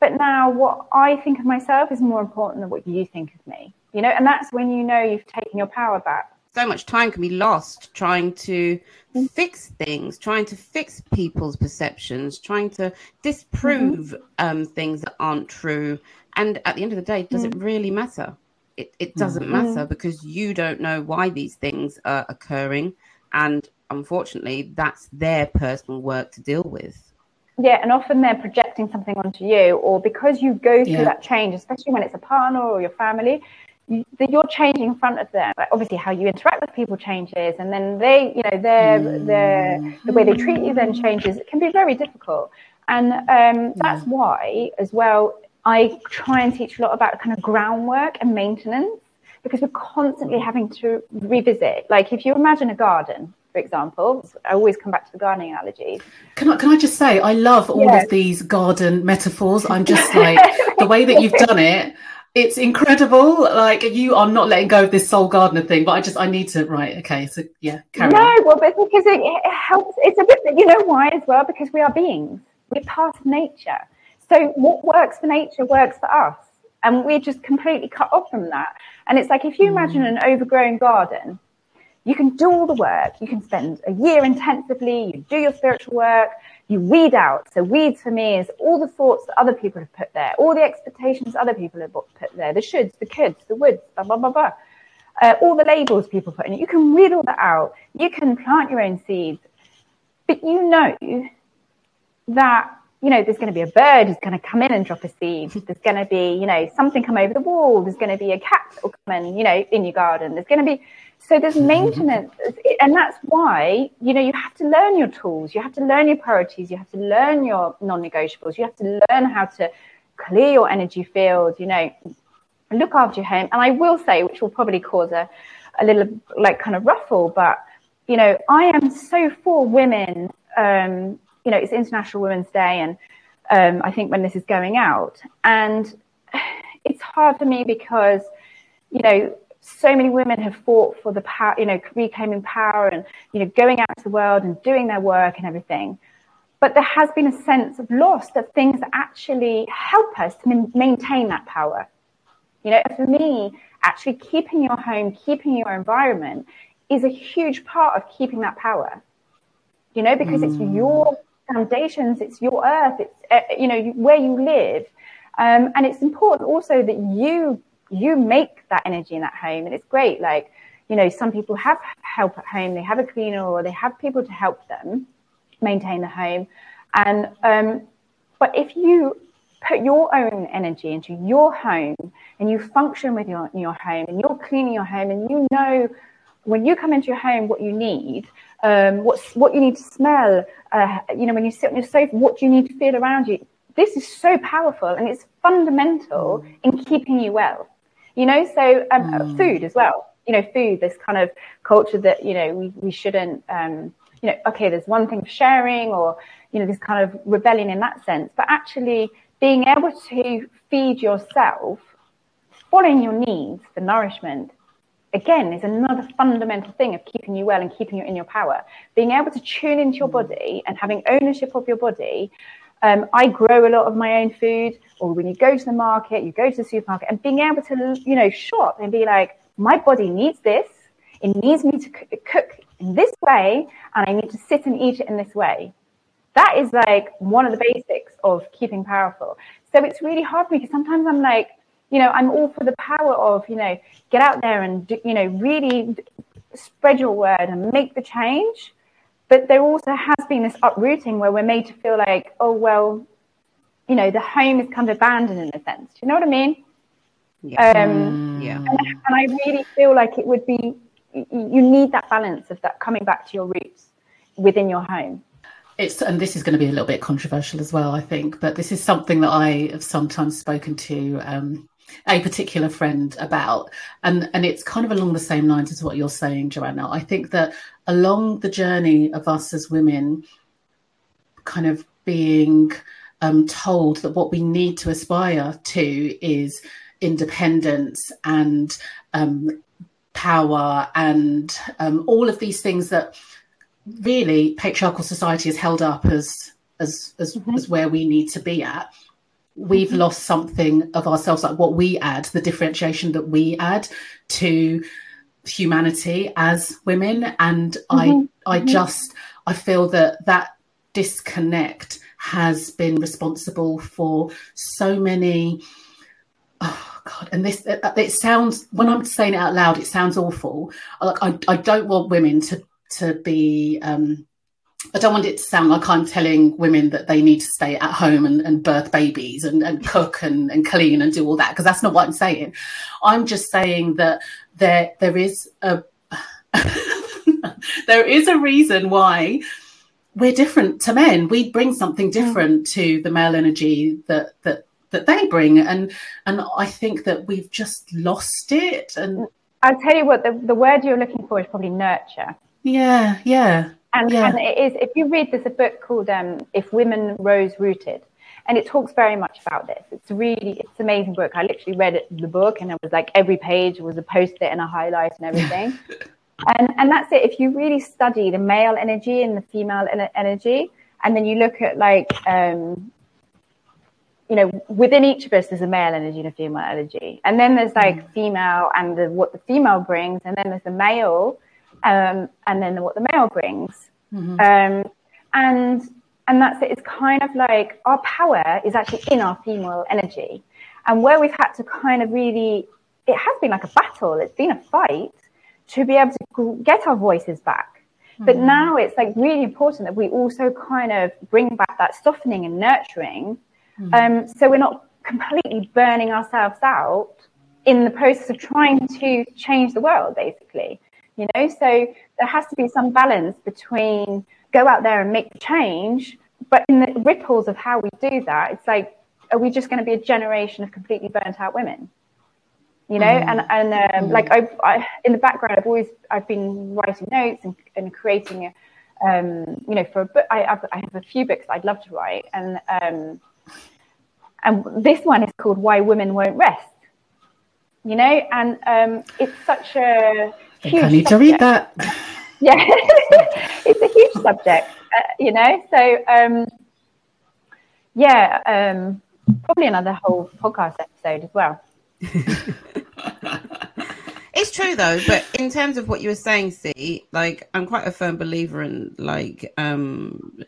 But now what I think of myself is more important than what you think of me, you know, and that's when you know you've taken your power back so much time can be lost trying to mm. fix things, trying to fix people's perceptions, trying to disprove mm-hmm. um, things that aren't true. And at the end of the day, does mm. it really matter? It, it doesn't mm-hmm. matter because you don't know why these things are occurring. And unfortunately, that's their personal work to deal with. Yeah, and often they're projecting something onto you, or because you go through yeah. that change, especially when it's a partner or your family, you're changing in front of them. Like obviously, how you interact with people changes, and then they, you know, their their the way they treat you then changes. It can be very difficult, and um, that's why, as well, I try and teach a lot about kind of groundwork and maintenance because we're constantly having to revisit. Like if you imagine a garden, for example, I always come back to the gardening analogy. Can I, can I just say, I love all of these garden metaphors. I'm just [LAUGHS] like, the way that you've done it, it's incredible. Like you are not letting go of this soul gardener thing, but I just I need to right. Okay, so yeah, carry no, on. well, but because it, it, helps. It's a bit. You know why as well? Because we are beings. We're part of nature. So what works for nature works for us, and we're just completely cut off from that. And it's like if you imagine mm. an overgrown garden, you can do all the work. You can spend a year intensively. You do your spiritual work you weed out. So weeds for me is all the thoughts that other people have put there, all the expectations other people have put there, the shoulds, the coulds, the woulds, blah, blah, blah, blah. Uh, all the labels people put in it. You can weed all that out. You can plant your own seeds. But you know that, you know, there's going to be a bird who's going to come in and drop a seed. There's going to be, you know, something come over the wall. There's going to be a cat that will come in, you know, in your garden. There's going to be, so there's maintenance, and that's why you know you have to learn your tools, you have to learn your priorities, you have to learn your non-negotiables, you have to learn how to clear your energy field. You know, look after your home. And I will say, which will probably cause a a little like kind of ruffle, but you know, I am so for women. Um, you know, it's International Women's Day, and um, I think when this is going out, and [SIGHS] it's hard for me because you know so many women have fought for the power, you know, reclaiming power and, you know, going out to the world and doing their work and everything. But there has been a sense of loss of things that actually help us to maintain that power. You know, for me, actually keeping your home, keeping your environment is a huge part of keeping that power. You know, because mm. it's your foundations, it's your earth, it's, uh, you know, where you live. Um, and it's important also that you you make that energy in that home and it's great. Like you know some people have help at home they have a cleaner or they have people to help them maintain the home. And um, but if you put your own energy into your home and you function with your your home and you're cleaning your home and you know when you come into your home what you need um, what's what you need to smell uh, you know when you sit on your sofa what you need to feel around you this is so powerful and it's fundamental in keeping you well you know so um, mm. food as well. You know food this kind of culture that you know we, we shouldn't um, you know okay there's one thing for sharing or you know this kind of rebellion in that sense but actually being able to feed yourself following your needs for nourishment again is another fundamental thing of keeping you well and keeping you in your power. Being able to tune into your body and having ownership of your body um, I grow a lot of my own food, or when you go to the market, you go to the supermarket, and being able to, you know, shop and be like, my body needs this. It needs me to cook in this way, and I need to sit and eat it in this way. That is like one of the basics of keeping powerful. So it's really hard for me because sometimes I'm like, you know, I'm all for the power of, you know, get out there and, do, you know, really spread your word and make the change. But there also has been this uprooting where we're made to feel like, oh, well, you know, the home is kind of abandoned in a sense. Do you know what I mean? Yeah. Um, mm. yeah. And, and, I really feel like it would be, you need that balance of that coming back to your roots within your home. It's, and this is going to be a little bit controversial as well, I think, but this is something that I have sometimes spoken to um, a particular friend about, and and it's kind of along the same lines as what you're saying, Joanna. I think that along the journey of us as women, kind of being um, told that what we need to aspire to is independence and um, power and um, all of these things that really patriarchal society has held up as as as, mm-hmm. as where we need to be at we've lost something of ourselves like what we add the differentiation that we add to humanity as women and mm-hmm. i i mm-hmm. just i feel that that disconnect has been responsible for so many oh god and this it, it, sounds when i'm saying it out loud it sounds awful like i, I don't want women to to be um I don't want it to sound like I'm telling women that they need to stay at home and, and birth babies and, and cook and, and clean and do all that because that's not what I'm saying. I'm just saying that there there is a [LAUGHS] there is a reason why we're different to men. We bring something mm. different to the male energy that that that they bring, and and I think that we've just lost it. And I'll tell you what the, the word you're looking for is probably nurture. Yeah, yeah. And, yeah. and it is if you read there's a book called um, If Women Rose Rooted, and it talks very much about this. It's really it's an amazing book. I literally read it, the book and it was like every page was a post-it and a highlight and everything. [LAUGHS] and and that's it. If you really study the male energy and the female energy, and then you look at like um, you know within each of us there's a male energy and a female energy, and then there's like mm. female and the, what the female brings, and then there's the male, um, and then what the male brings, mm-hmm. um, and and that's it. It's kind of like our power is actually in our female energy, and where we've had to kind of really, it has been like a battle. It's been a fight to be able to get our voices back. Mm-hmm. But now it's like really important that we also kind of bring back that softening and nurturing. Mm-hmm. Um, so we're not completely burning ourselves out in the process of trying to change the world, basically. You know, so there has to be some balance between go out there and make the change, but in the ripples of how we do that, it's like, are we just going to be a generation of completely burnt out women? you know mm. and and um, mm. like I, I, in the background i've always i've been writing notes and, and creating um, you know for a book I, I've, I have a few books i'd love to write and um, and this one is called why women won't rest you know and um, it's such a huge I need subject. to read that. [LAUGHS] Yeah. [LAUGHS] It's a huge subject uh, you know so um, yeah um, probably another whole podcast episode as well. [LAUGHS] It's true though, but in terms of what you were saying, see, like I'm quite a firm believer in like um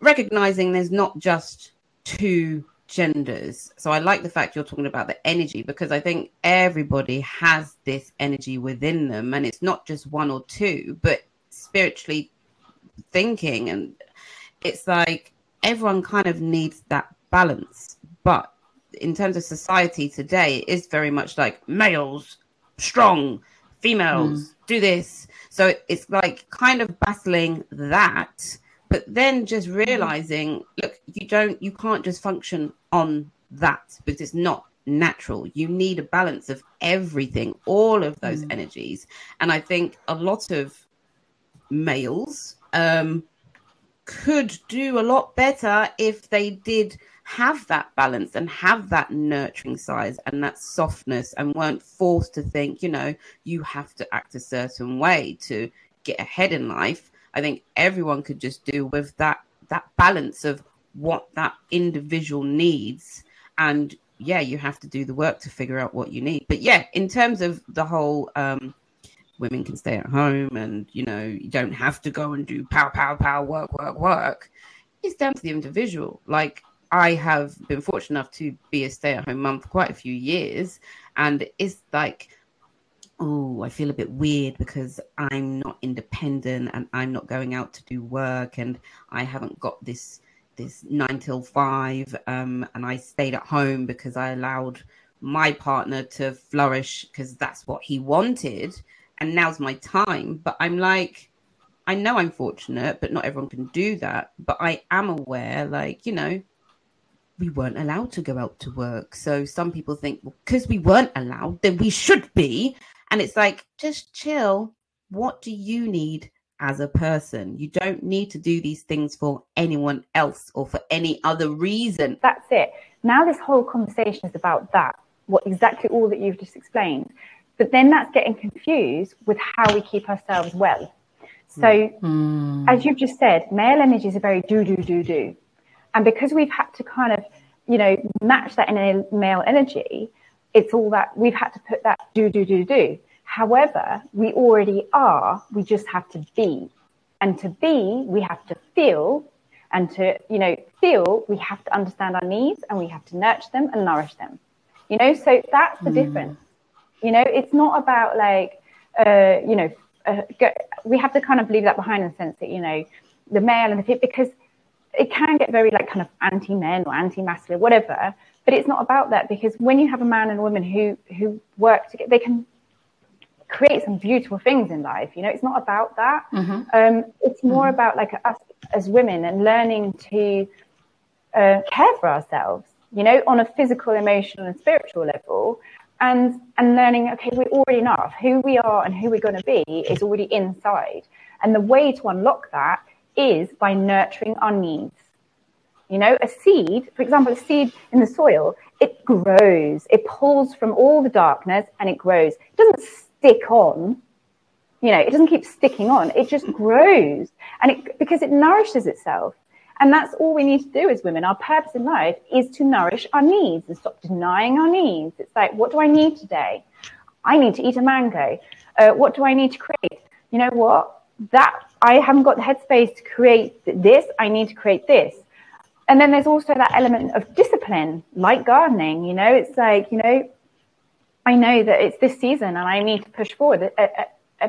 recognizing there's not just two genders. So I like the fact you're talking about the energy because I think everybody has this energy within them and it's not just one or two, but spiritually thinking and it's like everyone kind of needs that balance. But in terms of society today, it is very much like males strong, females mm. do this. So it's like kind of battling that, but then just realizing, look, you don't, you can't just function on that because it's not natural. You need a balance of everything, all of those mm. energies. And I think a lot of males um, could do a lot better if they did have that balance and have that nurturing side and that softness and weren't forced to think, you know, you have to act a certain way to get ahead in life. I think everyone could just do with that that balance of what that individual needs and yeah, you have to do the work to figure out what you need. But yeah, in terms of the whole um women can stay at home and you know, you don't have to go and do pow pow pow work work work. It's down to the individual. Like I have been fortunate enough to be a stay at home mum for quite a few years. And it's like, oh, I feel a bit weird because I'm not independent and I'm not going out to do work and I haven't got this this nine till five. Um, and I stayed at home because I allowed my partner to flourish because that's what he wanted. And now's my time. But I'm like, I know I'm fortunate, but not everyone can do that. But I am aware, like, you know, we weren't allowed to go out to work. So some people think, well, because we weren't allowed, then we should be. And it's like, just chill. What do you need as a person? You don't need to do these things for anyone else or for any other reason. That's it. Now, this whole conversation is about that, what exactly all that you've just explained. But then that's getting confused with how we keep ourselves well. So, mm. as you've just said, male energy is a very do, do, do, do and because we've had to kind of, you know, match that in a male energy, it's all that we've had to put that do, do, do, do. However, we already are, we just have to be. And to be, we have to feel. And to, you know, feel, we have to understand our needs and we have to nurture them and nourish them. You know, so that's the mm. difference. You know, it's not about like, uh, you know, uh, go, we have to kind of leave that behind in the sense that, you know, the male and the because it can get very like kind of anti men or anti masculine, whatever. But it's not about that because when you have a man and a woman who who work together, they can create some beautiful things in life. You know, it's not about that. Mm-hmm. Um, it's more mm-hmm. about like us as women and learning to uh, care for ourselves. You know, on a physical, emotional, and spiritual level, and and learning. Okay, we're already enough. who we are and who we're going to be is already inside. And the way to unlock that is by nurturing our needs. You know, a seed, for example, a seed in the soil, it grows, it pulls from all the darkness and it grows. It doesn't stick on, you know, it doesn't keep sticking on, it just grows. And it, because it nourishes itself. And that's all we need to do as women. Our purpose in life is to nourish our needs and stop denying our needs. It's like, what do I need today? I need to eat a mango. Uh, what do I need to create? You know what? that I haven't got the headspace to create this. I need to create this. And then there's also that element of discipline, like gardening. You know, it's like, you know, I know that it's this season and I need to push forward. Uh, uh, uh,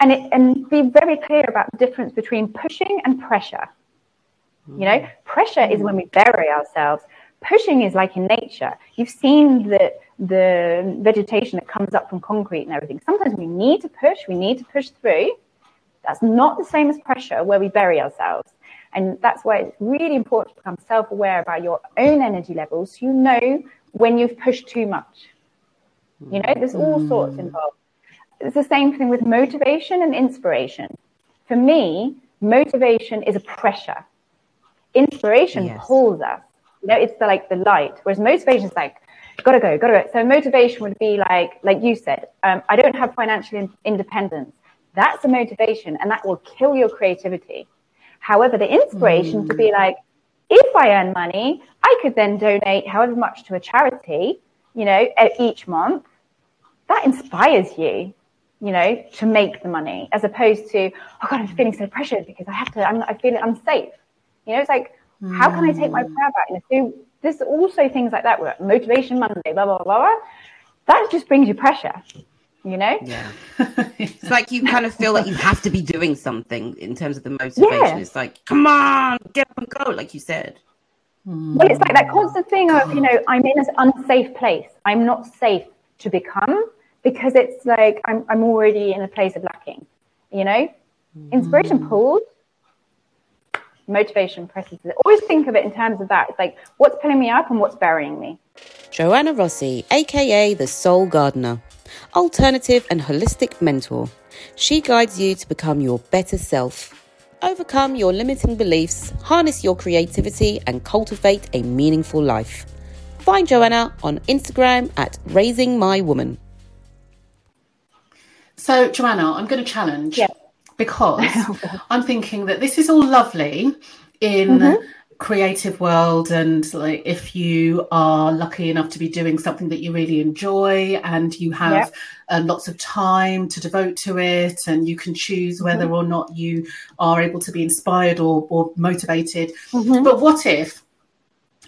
and, it, and be very clear about the difference between pushing and pressure. You know, mm. pressure is when we bury ourselves. Pushing is like in nature. You've seen the the vegetation that comes up from concrete and everything. Sometimes we need to push. We need to push through that's not the same as pressure where we bury ourselves. And that's why it's really important to become self aware about your own energy levels so you know when you've pushed too much. You know, there's all mm. sorts involved. It's the same thing with motivation and inspiration. For me, motivation is a pressure. Inspiration yes. pulls us. You know, it's the, like the light, whereas motivation is like, gotta go, gotta go. So motivation would be like, like you said, um, I don't have financial in- independence. That's a motivation and that will kill your creativity. However, the inspiration mm. to be hmm. like, if I earn money, I could then donate however much to a charity, you know, each month. That inspires you, you know, to make the money as opposed to, oh God, I'm feeling so pressured because I have to, I'm, I feel unsafe. You know, it's like, mm. how can I take my hmm. prayer back? And so there's also things like that, motivation Monday, blah, blah, blah, blah. That just brings you pressure you know? Yeah. [LAUGHS] it's like you kind of feel like you have to be doing something in terms of the motivation. Yeah. It's like, come on, get up and go, like you said. Well, it's like that hmm. constant thing of, you know, I'm in an unsafe place. I'm not safe to become because it's like I'm, I'm already in a place of lacking, you know? Inspiration hmm. pulls, motivation presses. Always think of it in terms of that. It's like what's pulling me up and what's burying me. Joanna Rossi, aka the Soul Gardener, alternative and holistic mentor. She guides you to become your better self Overcome your limiting beliefs, harness your creativity, and cultivate a meaningful life. Find Joanna on Instagram at Raising My Woman. So, Joanna, I'm going to challenge Yeah. because [LAUGHS] I'm thinking that this is all lovely in Mm-hmm. Creative world and like if you are lucky enough to be doing something that you really enjoy and you have Yep. uh, lots of time to devote to it and you can choose whether Mm-hmm. or not you are able to be inspired or, or motivated Mm-hmm. but what if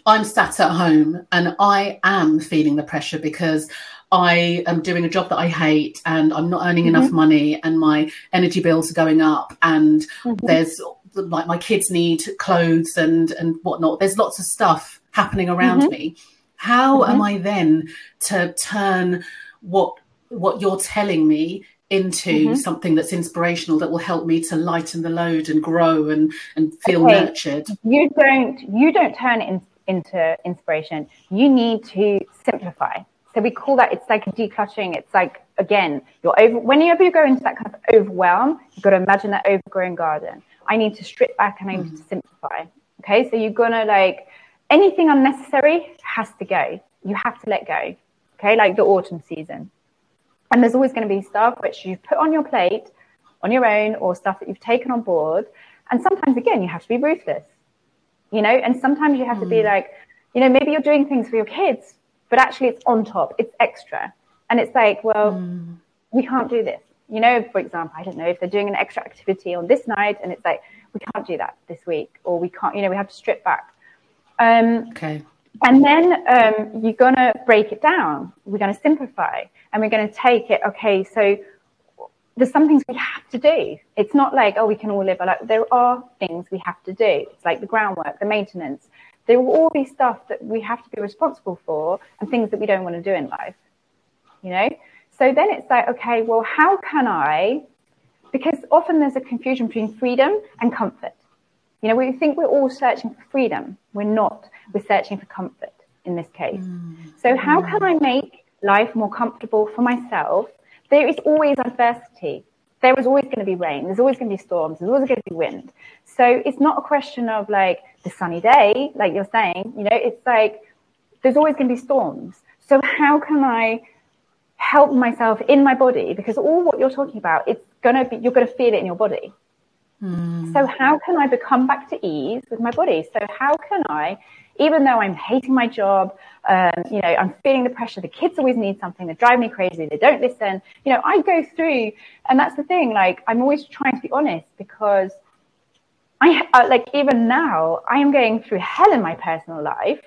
I'm sat at home and I am feeling the pressure because I am doing a job that I hate and I'm not earning enough money and my energy bills are going up and there's like my kids need clothes and and whatnot. There's lots of stuff happening around mm-hmm. me. How mm-hmm. am I then to turn what what you're telling me into mm-hmm. something that's inspirational that will help me to lighten the load and grow and and feel Okay. nurtured? You don't you don't turn it in, into inspiration. You need to simplify. So we call that it's like decluttering. It's like again, you're over whenever you go into that kind of overwhelm, you've got to imagine that overgrown garden. I need to strip back and I need to mm. simplify. Okay, so you're gonna like anything unnecessary has to go. You have to let go. Okay, like the autumn season. And there's always going to be stuff which you've put on your plate on your own or stuff that you've taken on board. And sometimes, again, you have to be ruthless, you know, and sometimes you have to be mm. like, you know, maybe you're doing things for your kids, but actually it's on top, it's extra. And it's like, well, we can't do this. You know, for example, I don't know if they're doing an extra activity on this night and it's like, we can't do that this week, or we can't, you know, we have to strip back. Um, Okay. and then um, you're going to break it down. We're going to simplify and we're going to take it. Okay, so there's some things we have to do. It's not like, oh, we can all live. Like, there are things we have to do. It's like the groundwork, the maintenance. There will all be stuff that we have to be responsible for and things that we don't want to do in life. You know? So then it's like, okay, well, how can I? Because often there's a confusion between freedom and comfort. You know, we think we're all searching for freedom. We're not. We're searching for comfort in this case. Mm. So, how can I make life more comfortable for myself? There is always adversity. There is always going to be rain. There's always going to be storms. There's always going to be wind. So, it's not a question of like the sunny day, like you're saying. You know, it's like there's always going to be storms. So, how can I help myself in my body? Because all what you're talking about, it's going to be, you're going to feel it in your body. So how can I become back to ease with my body? So how can I, even though I'm hating my job, um, you know, I'm feeling the pressure. The kids always need something. They drive me crazy. They don't listen. You know, I go through, and that's the thing. Like I'm always trying to be honest because I uh, like even now I am going through hell in my personal life,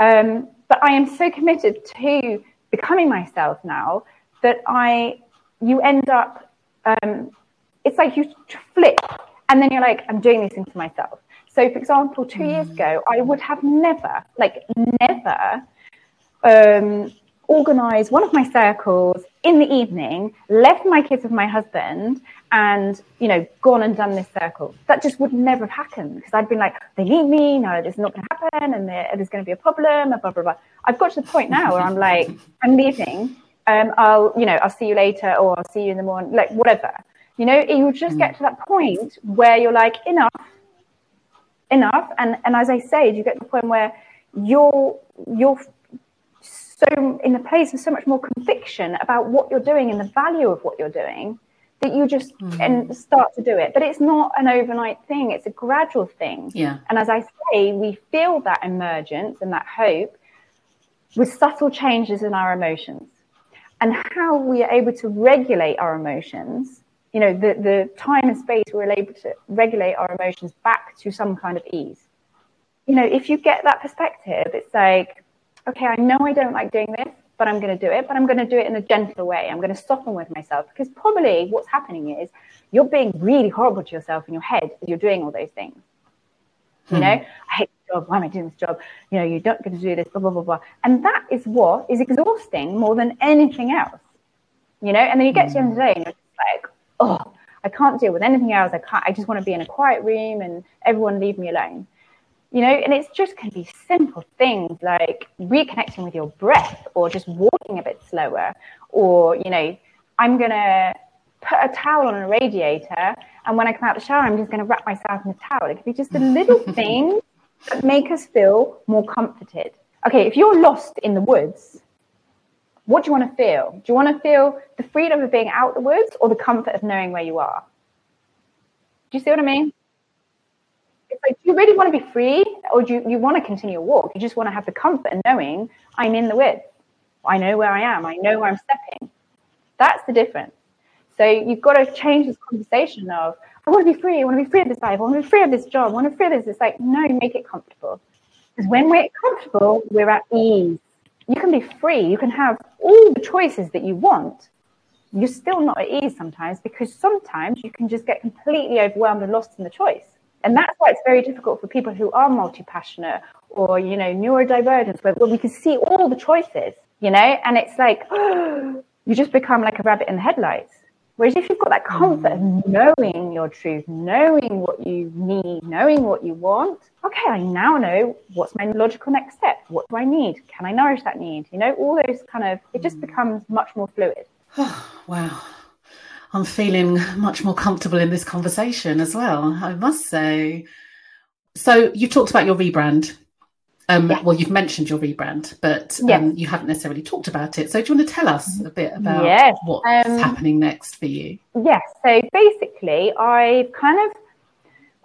um, but I am so committed to becoming myself now that I, you end up. Um, it's like you flip and then you're like i'm doing these things for myself so for example two years ago i would have never like never um, organized one of my circles in the evening left my kids with my husband and you know gone and done this circle. That just would never have happened because i'd been like they need me no this is not going to happen and there's going to be a problem blah blah blah. I've got to the point now where i'm like i'm leaving. Um, i'll you know i'll see you later or i'll see you in the morning like whatever. You know, you just get to that point where you're like, enough, enough. And and as I say, you get to the point where you're you're so in a place of so much more conviction about what you're doing and the value of what you're doing that you just hmm. and start to do it. But it's not an overnight thing; it's a gradual thing. Yeah. And as I say, we feel that emergence and that hope with subtle changes in our emotions and how we are able to regulate our emotions you know the, the time and space we're able to regulate our emotions back to some kind of ease you know if you get that perspective it's like okay i know i don't like doing this but i'm going to do it but i'm going to do it in a gentle way i'm going to soften with myself because probably what's happening is you're being really horrible to yourself in your head as you're doing all those things you know i hate this job? Why am I doing this job? You know, you're not going to do this, blah, blah, blah, blah. And that is what is exhausting more than anything else. You know, and then you get to the end of the day and you're like, oh, I can't deal with anything else. I can't, I just want to be in a quiet room and everyone leave me alone. You know, and it's just going to be simple things like reconnecting with your breath or just walking a bit slower or, you know, I'm going to put a towel on a radiator and when I come out the shower, I'm just going to wrap myself in a towel. It could be just a little [LAUGHS] thing that make us feel more comforted. Okay, if you're lost in the woods, what do you want to feel? Do you want to feel the freedom of being out the woods or the comfort of knowing where you are? Do you see what I mean? Do you really want to be free or do you, you want to continue a walk? You just want to have the comfort of knowing I'm in the woods. I know where I am. I know where I'm stepping. That's the difference. So you've got to change this conversation of, I want to be free. I want to be free of this life. I want to be free of this job. I want to be free of this. It's like, no, make it comfortable. Because when we're comfortable, we're at ease. You can be free. You can have all the choices that you want. You're still not at ease sometimes because sometimes you can just get completely overwhelmed and lost in the choice. And that's why it's very difficult for people who are multi-passionate or, you know, neurodivergent, where, where we can see all the choices, you know, and it's like, [GASPS] you just become like a rabbit in the headlights Whereas if you've got that comfort of mm. knowing your truth, knowing what you need, knowing what you want, okay, I now know what's my logical next step. What do I need? Can I nourish that need? You know, all those kind of, it just mm. becomes much more fluid. [SIGHS] wow. I'm feeling much more comfortable in this conversation as well, I must say. So you talked about your rebrand um, yes. Well, you've mentioned your rebrand, but um, yes. you haven't necessarily talked about it. So, do you want to tell us a bit about yes. what's um, happening next for you? Yes. So, basically, I've kind of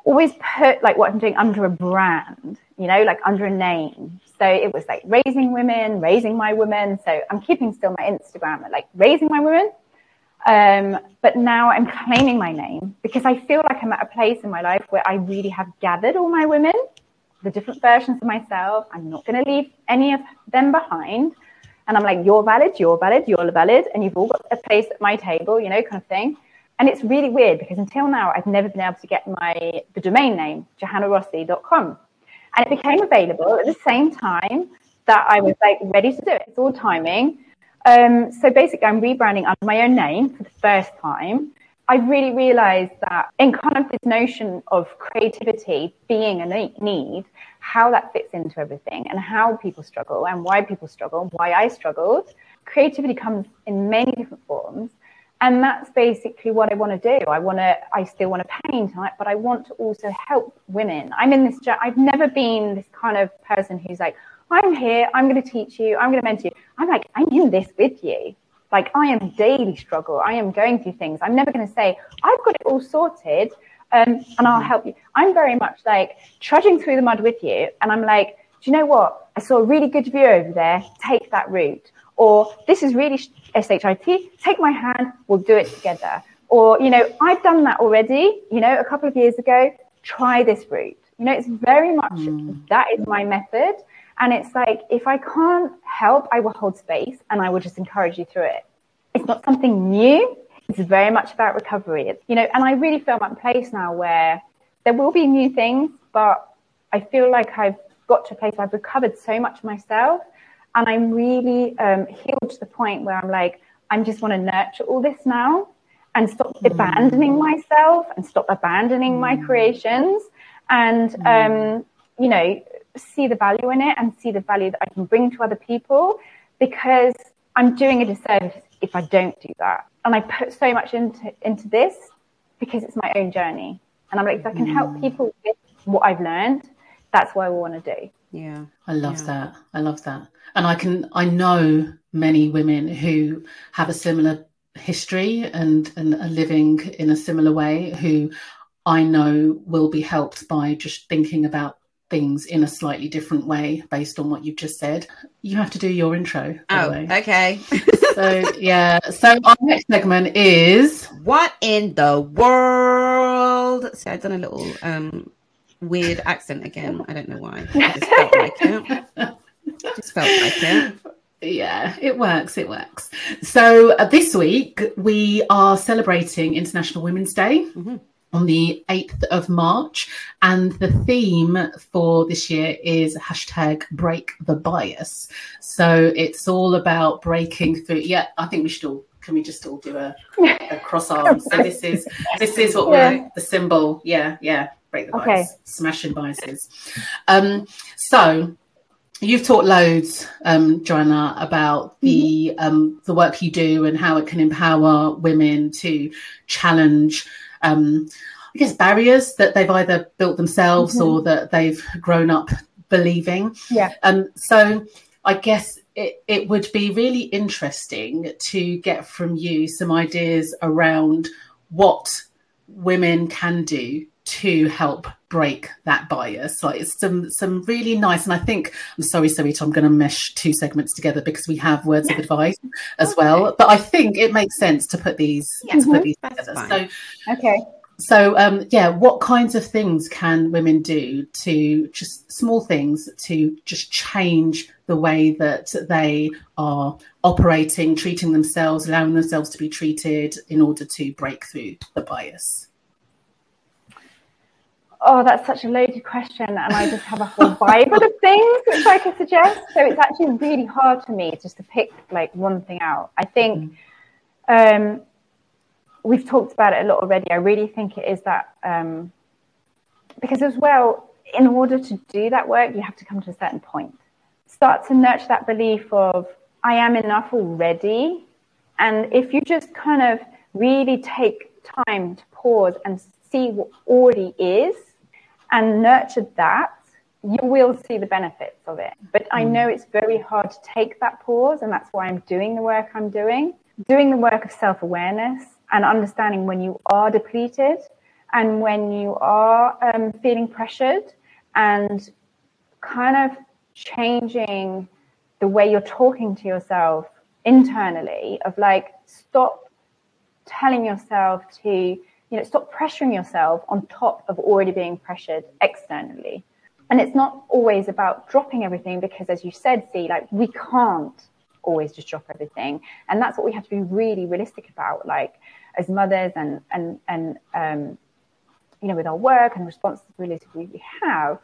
always put like what I'm doing under a brand, you know, like under a name. So, it was like raising women, raising my women. So, I'm keeping still my Instagram at like raising my women. Um, but now I'm claiming my name because I feel like I'm at a place in my life where I really have gathered all my women the different versions of myself. I'm not going to leave any of them behind. And I'm like, you're valid, you're valid, you're valid, and you've all got a place at my table, you know, kind of thing. And it's really weird because until now, I've never been able to get my the domain name, johannarossi.com. And it became available at the same time that I was like ready to do it. It's all timing. Um, so basically, I'm rebranding under my own name for the first time. I really realized that in kind of this notion of creativity being a need, how that fits into everything and how people struggle and why people struggle, why I struggled. Creativity comes in many different forms. And that's basically what I want to do. I want to, I still want to paint, but I want to also help women. I'm in this, I've never been this kind of person who's like, I'm here, I'm going to teach you, I'm going to mentor you. I'm like, I'm in this with you. Like I am daily struggle. I am going through things. I'm never going to say, I've got it all sorted um, and I'll help you. I'm very much like trudging through the mud with you. And I'm like, do you know what? I saw a really good view over there. Take that route. Or this is really SHIT. Take my hand. We'll do it together. Or, you know, I've done that already, you know, a couple of years ago. Try this route. You know, it's very much mm. that is my method. And it's like, if I can't help, I will hold space and I will just encourage you through it. It's not something new. It's very much about recovery. It's, you know, and I really feel my place now where there will be new things, but I feel like I've got to a place where I've recovered so much myself and I'm really um, healed to the point where I'm like, I just want to nurture all this now and stop mm. abandoning myself and stop abandoning mm. my creations and, mm. um, you know, see the value in it and see the value that I can bring to other people because I'm doing a disservice if I don't do that. And I put so much into into this because it's my own journey. And I'm like, if I can help mm. people with what I've learned, that's what I want to do. Yeah. I love yeah. that. I love that. And I can I know many women who have a similar history and, and are living in a similar way who I know will be helped by just thinking about things in a slightly different way based on what you've just said. You have to do your intro. Oh, okay. [LAUGHS] so yeah. So our next segment is what in the world? See, I've done a little um weird accent again. I don't know why. I just felt like it. [LAUGHS] Just felt like it. Yeah, it works. It works. So uh, this week we are celebrating International Women's Day. Mm-hmm. On the 8th of March. And the theme for this year is hashtag break the bias. So it's all about breaking through. Yeah, I think we should all can we just all do a, a cross [LAUGHS] arms? So this is this is what yeah. we're the symbol. Yeah, yeah. Break the bias, okay. smashing biases. Um, so you've taught loads, um, Johanna, about the mm-hmm. um, the work you do and how it can empower women to challenge. Um, I guess barriers that they've either built themselves mm-hmm. or that they've grown up believing. Yeah. Um. So I guess it, it would be really interesting to get from you some ideas around what women can do to help break that bias. Like it's some some really nice, and I think I'm sorry, Sarita, I'm going to mesh two segments together because we have words of advice as well. But I think it makes sense to put these yeah, to put these together. So okay. So um, yeah, what kinds of things can women do to just small things to just change the way that they are operating, treating themselves, allowing themselves to be treated in order to break through the bias? Oh, that's such a loaded question, and I just have a whole bible of things which I could suggest. So it's actually really hard for me just to pick like one thing out. I think um, we've talked about it a lot already. I really think it is that um, because as well, in order to do that work, you have to come to a certain point. Start to nurture that belief of I am enough already, and if you just kind of really take time to pause and see what already is and nurture that, you will see the benefits of it. But I know it's very hard to take that pause, and that's why I'm doing the work I'm doing. Doing the work of self awareness and understanding when you are depleted and when you are um, feeling pressured and kind of changing the way you're talking to yourself internally of like stop telling yourself to you know, stop pressuring yourself on top of already being pressured externally. And it's not always about dropping everything because, as you said, see, like we can't always just drop everything. And that's what we have to be really realistic about, like as mothers and, and, and, um, you know, with our work and responsibilities we have.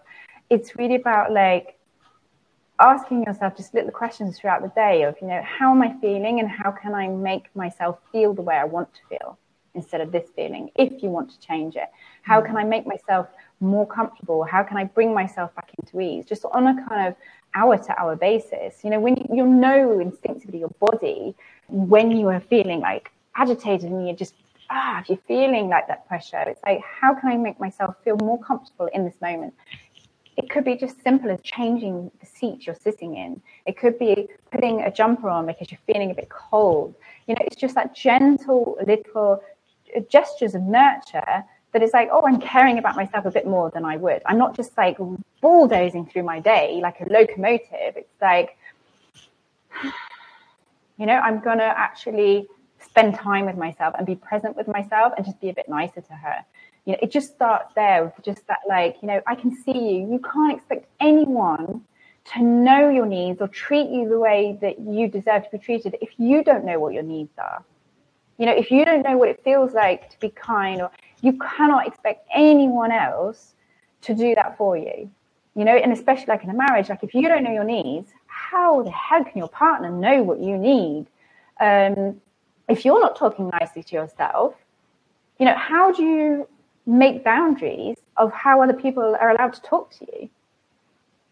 It's really about like asking yourself just little questions throughout the day of, you know, how am I feeling and how can I make myself feel the way I want to feel? Instead of this feeling if you want to change it. How can i make myself more comfortable? How can i bring myself back into ease? Just on a kind of hour to hour basis. You know when you, you know instinctively your body when you are feeling like agitated and you're just ah if you're feeling like that pressure it's like how can i make myself feel more comfortable in this moment? It could be just simple as changing the seat you're sitting in. It could be putting a jumper on because you're feeling a bit cold. You know, it's just that gentle little Uh, gestures of nurture that it's like, oh, I'm caring about myself a bit more than I would. I'm not just like bulldozing through my day like a locomotive. It's like, [SIGHS] you know, I'm going to actually spend time with myself and be present with myself and just be a bit nicer to her. You know, it just starts there with just that, like, you know, I can see you. You can't expect anyone to know your needs or treat you the way that you deserve to be treated if you don't know what your needs are. You know, if you don't know what it feels like to be kind, or you cannot expect anyone else to do that for you. You know, and especially like in a marriage, like if you don't know your needs, how the hell can your partner know what you need? Um, if you're not talking nicely to yourself, you know, how do you make boundaries of how other people are allowed to talk to you?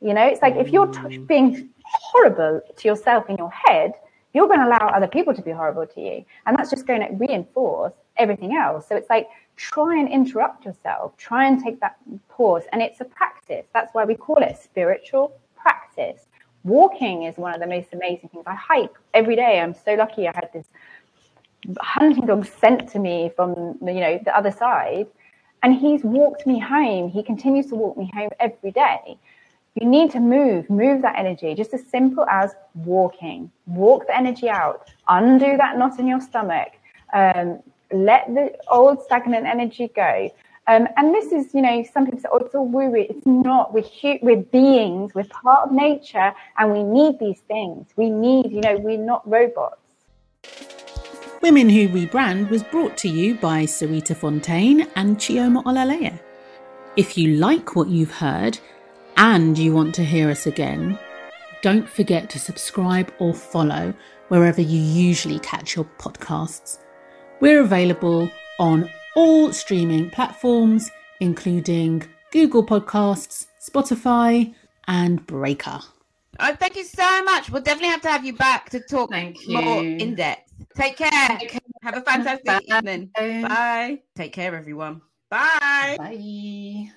You know, it's like if you're t- being horrible to yourself in your head, you're going to allow other people to be horrible to you. And that's just going to reinforce everything else. So it's like, try and interrupt yourself, try and take that pause. And it's a practice. That's why we call it spiritual practice. Walking is one of the most amazing things. I hike every day. I'm so lucky I had this hunting dog sent to me from, you know, the other side. And he's walked me home. He continues to walk me home every day. You need to move, move that energy, just as simple as walking. Walk the energy out, undo that knot in your stomach, um, let the old stagnant energy go. Um, and this is, you know, some people say, oh, it's all woo woo. It's not. We're, we're beings, we're part of nature, and we need these things. We need, you know, we're not robots. Women Who Rebrand was brought to you by Sarita Fontaine and Chioma Olaleye. If you like what you've heard and you want to hear us again, don't forget to subscribe or follow wherever you usually catch your podcasts. We're available on all streaming platforms, including Google Podcasts, Spotify, and Breaker. Oh, thank you so much. We'll definitely have to have you back to talk Thank more you. in depth. Take care. Have a fantastic Bye. evening. Bye. Take care, everyone. Bye. Bye.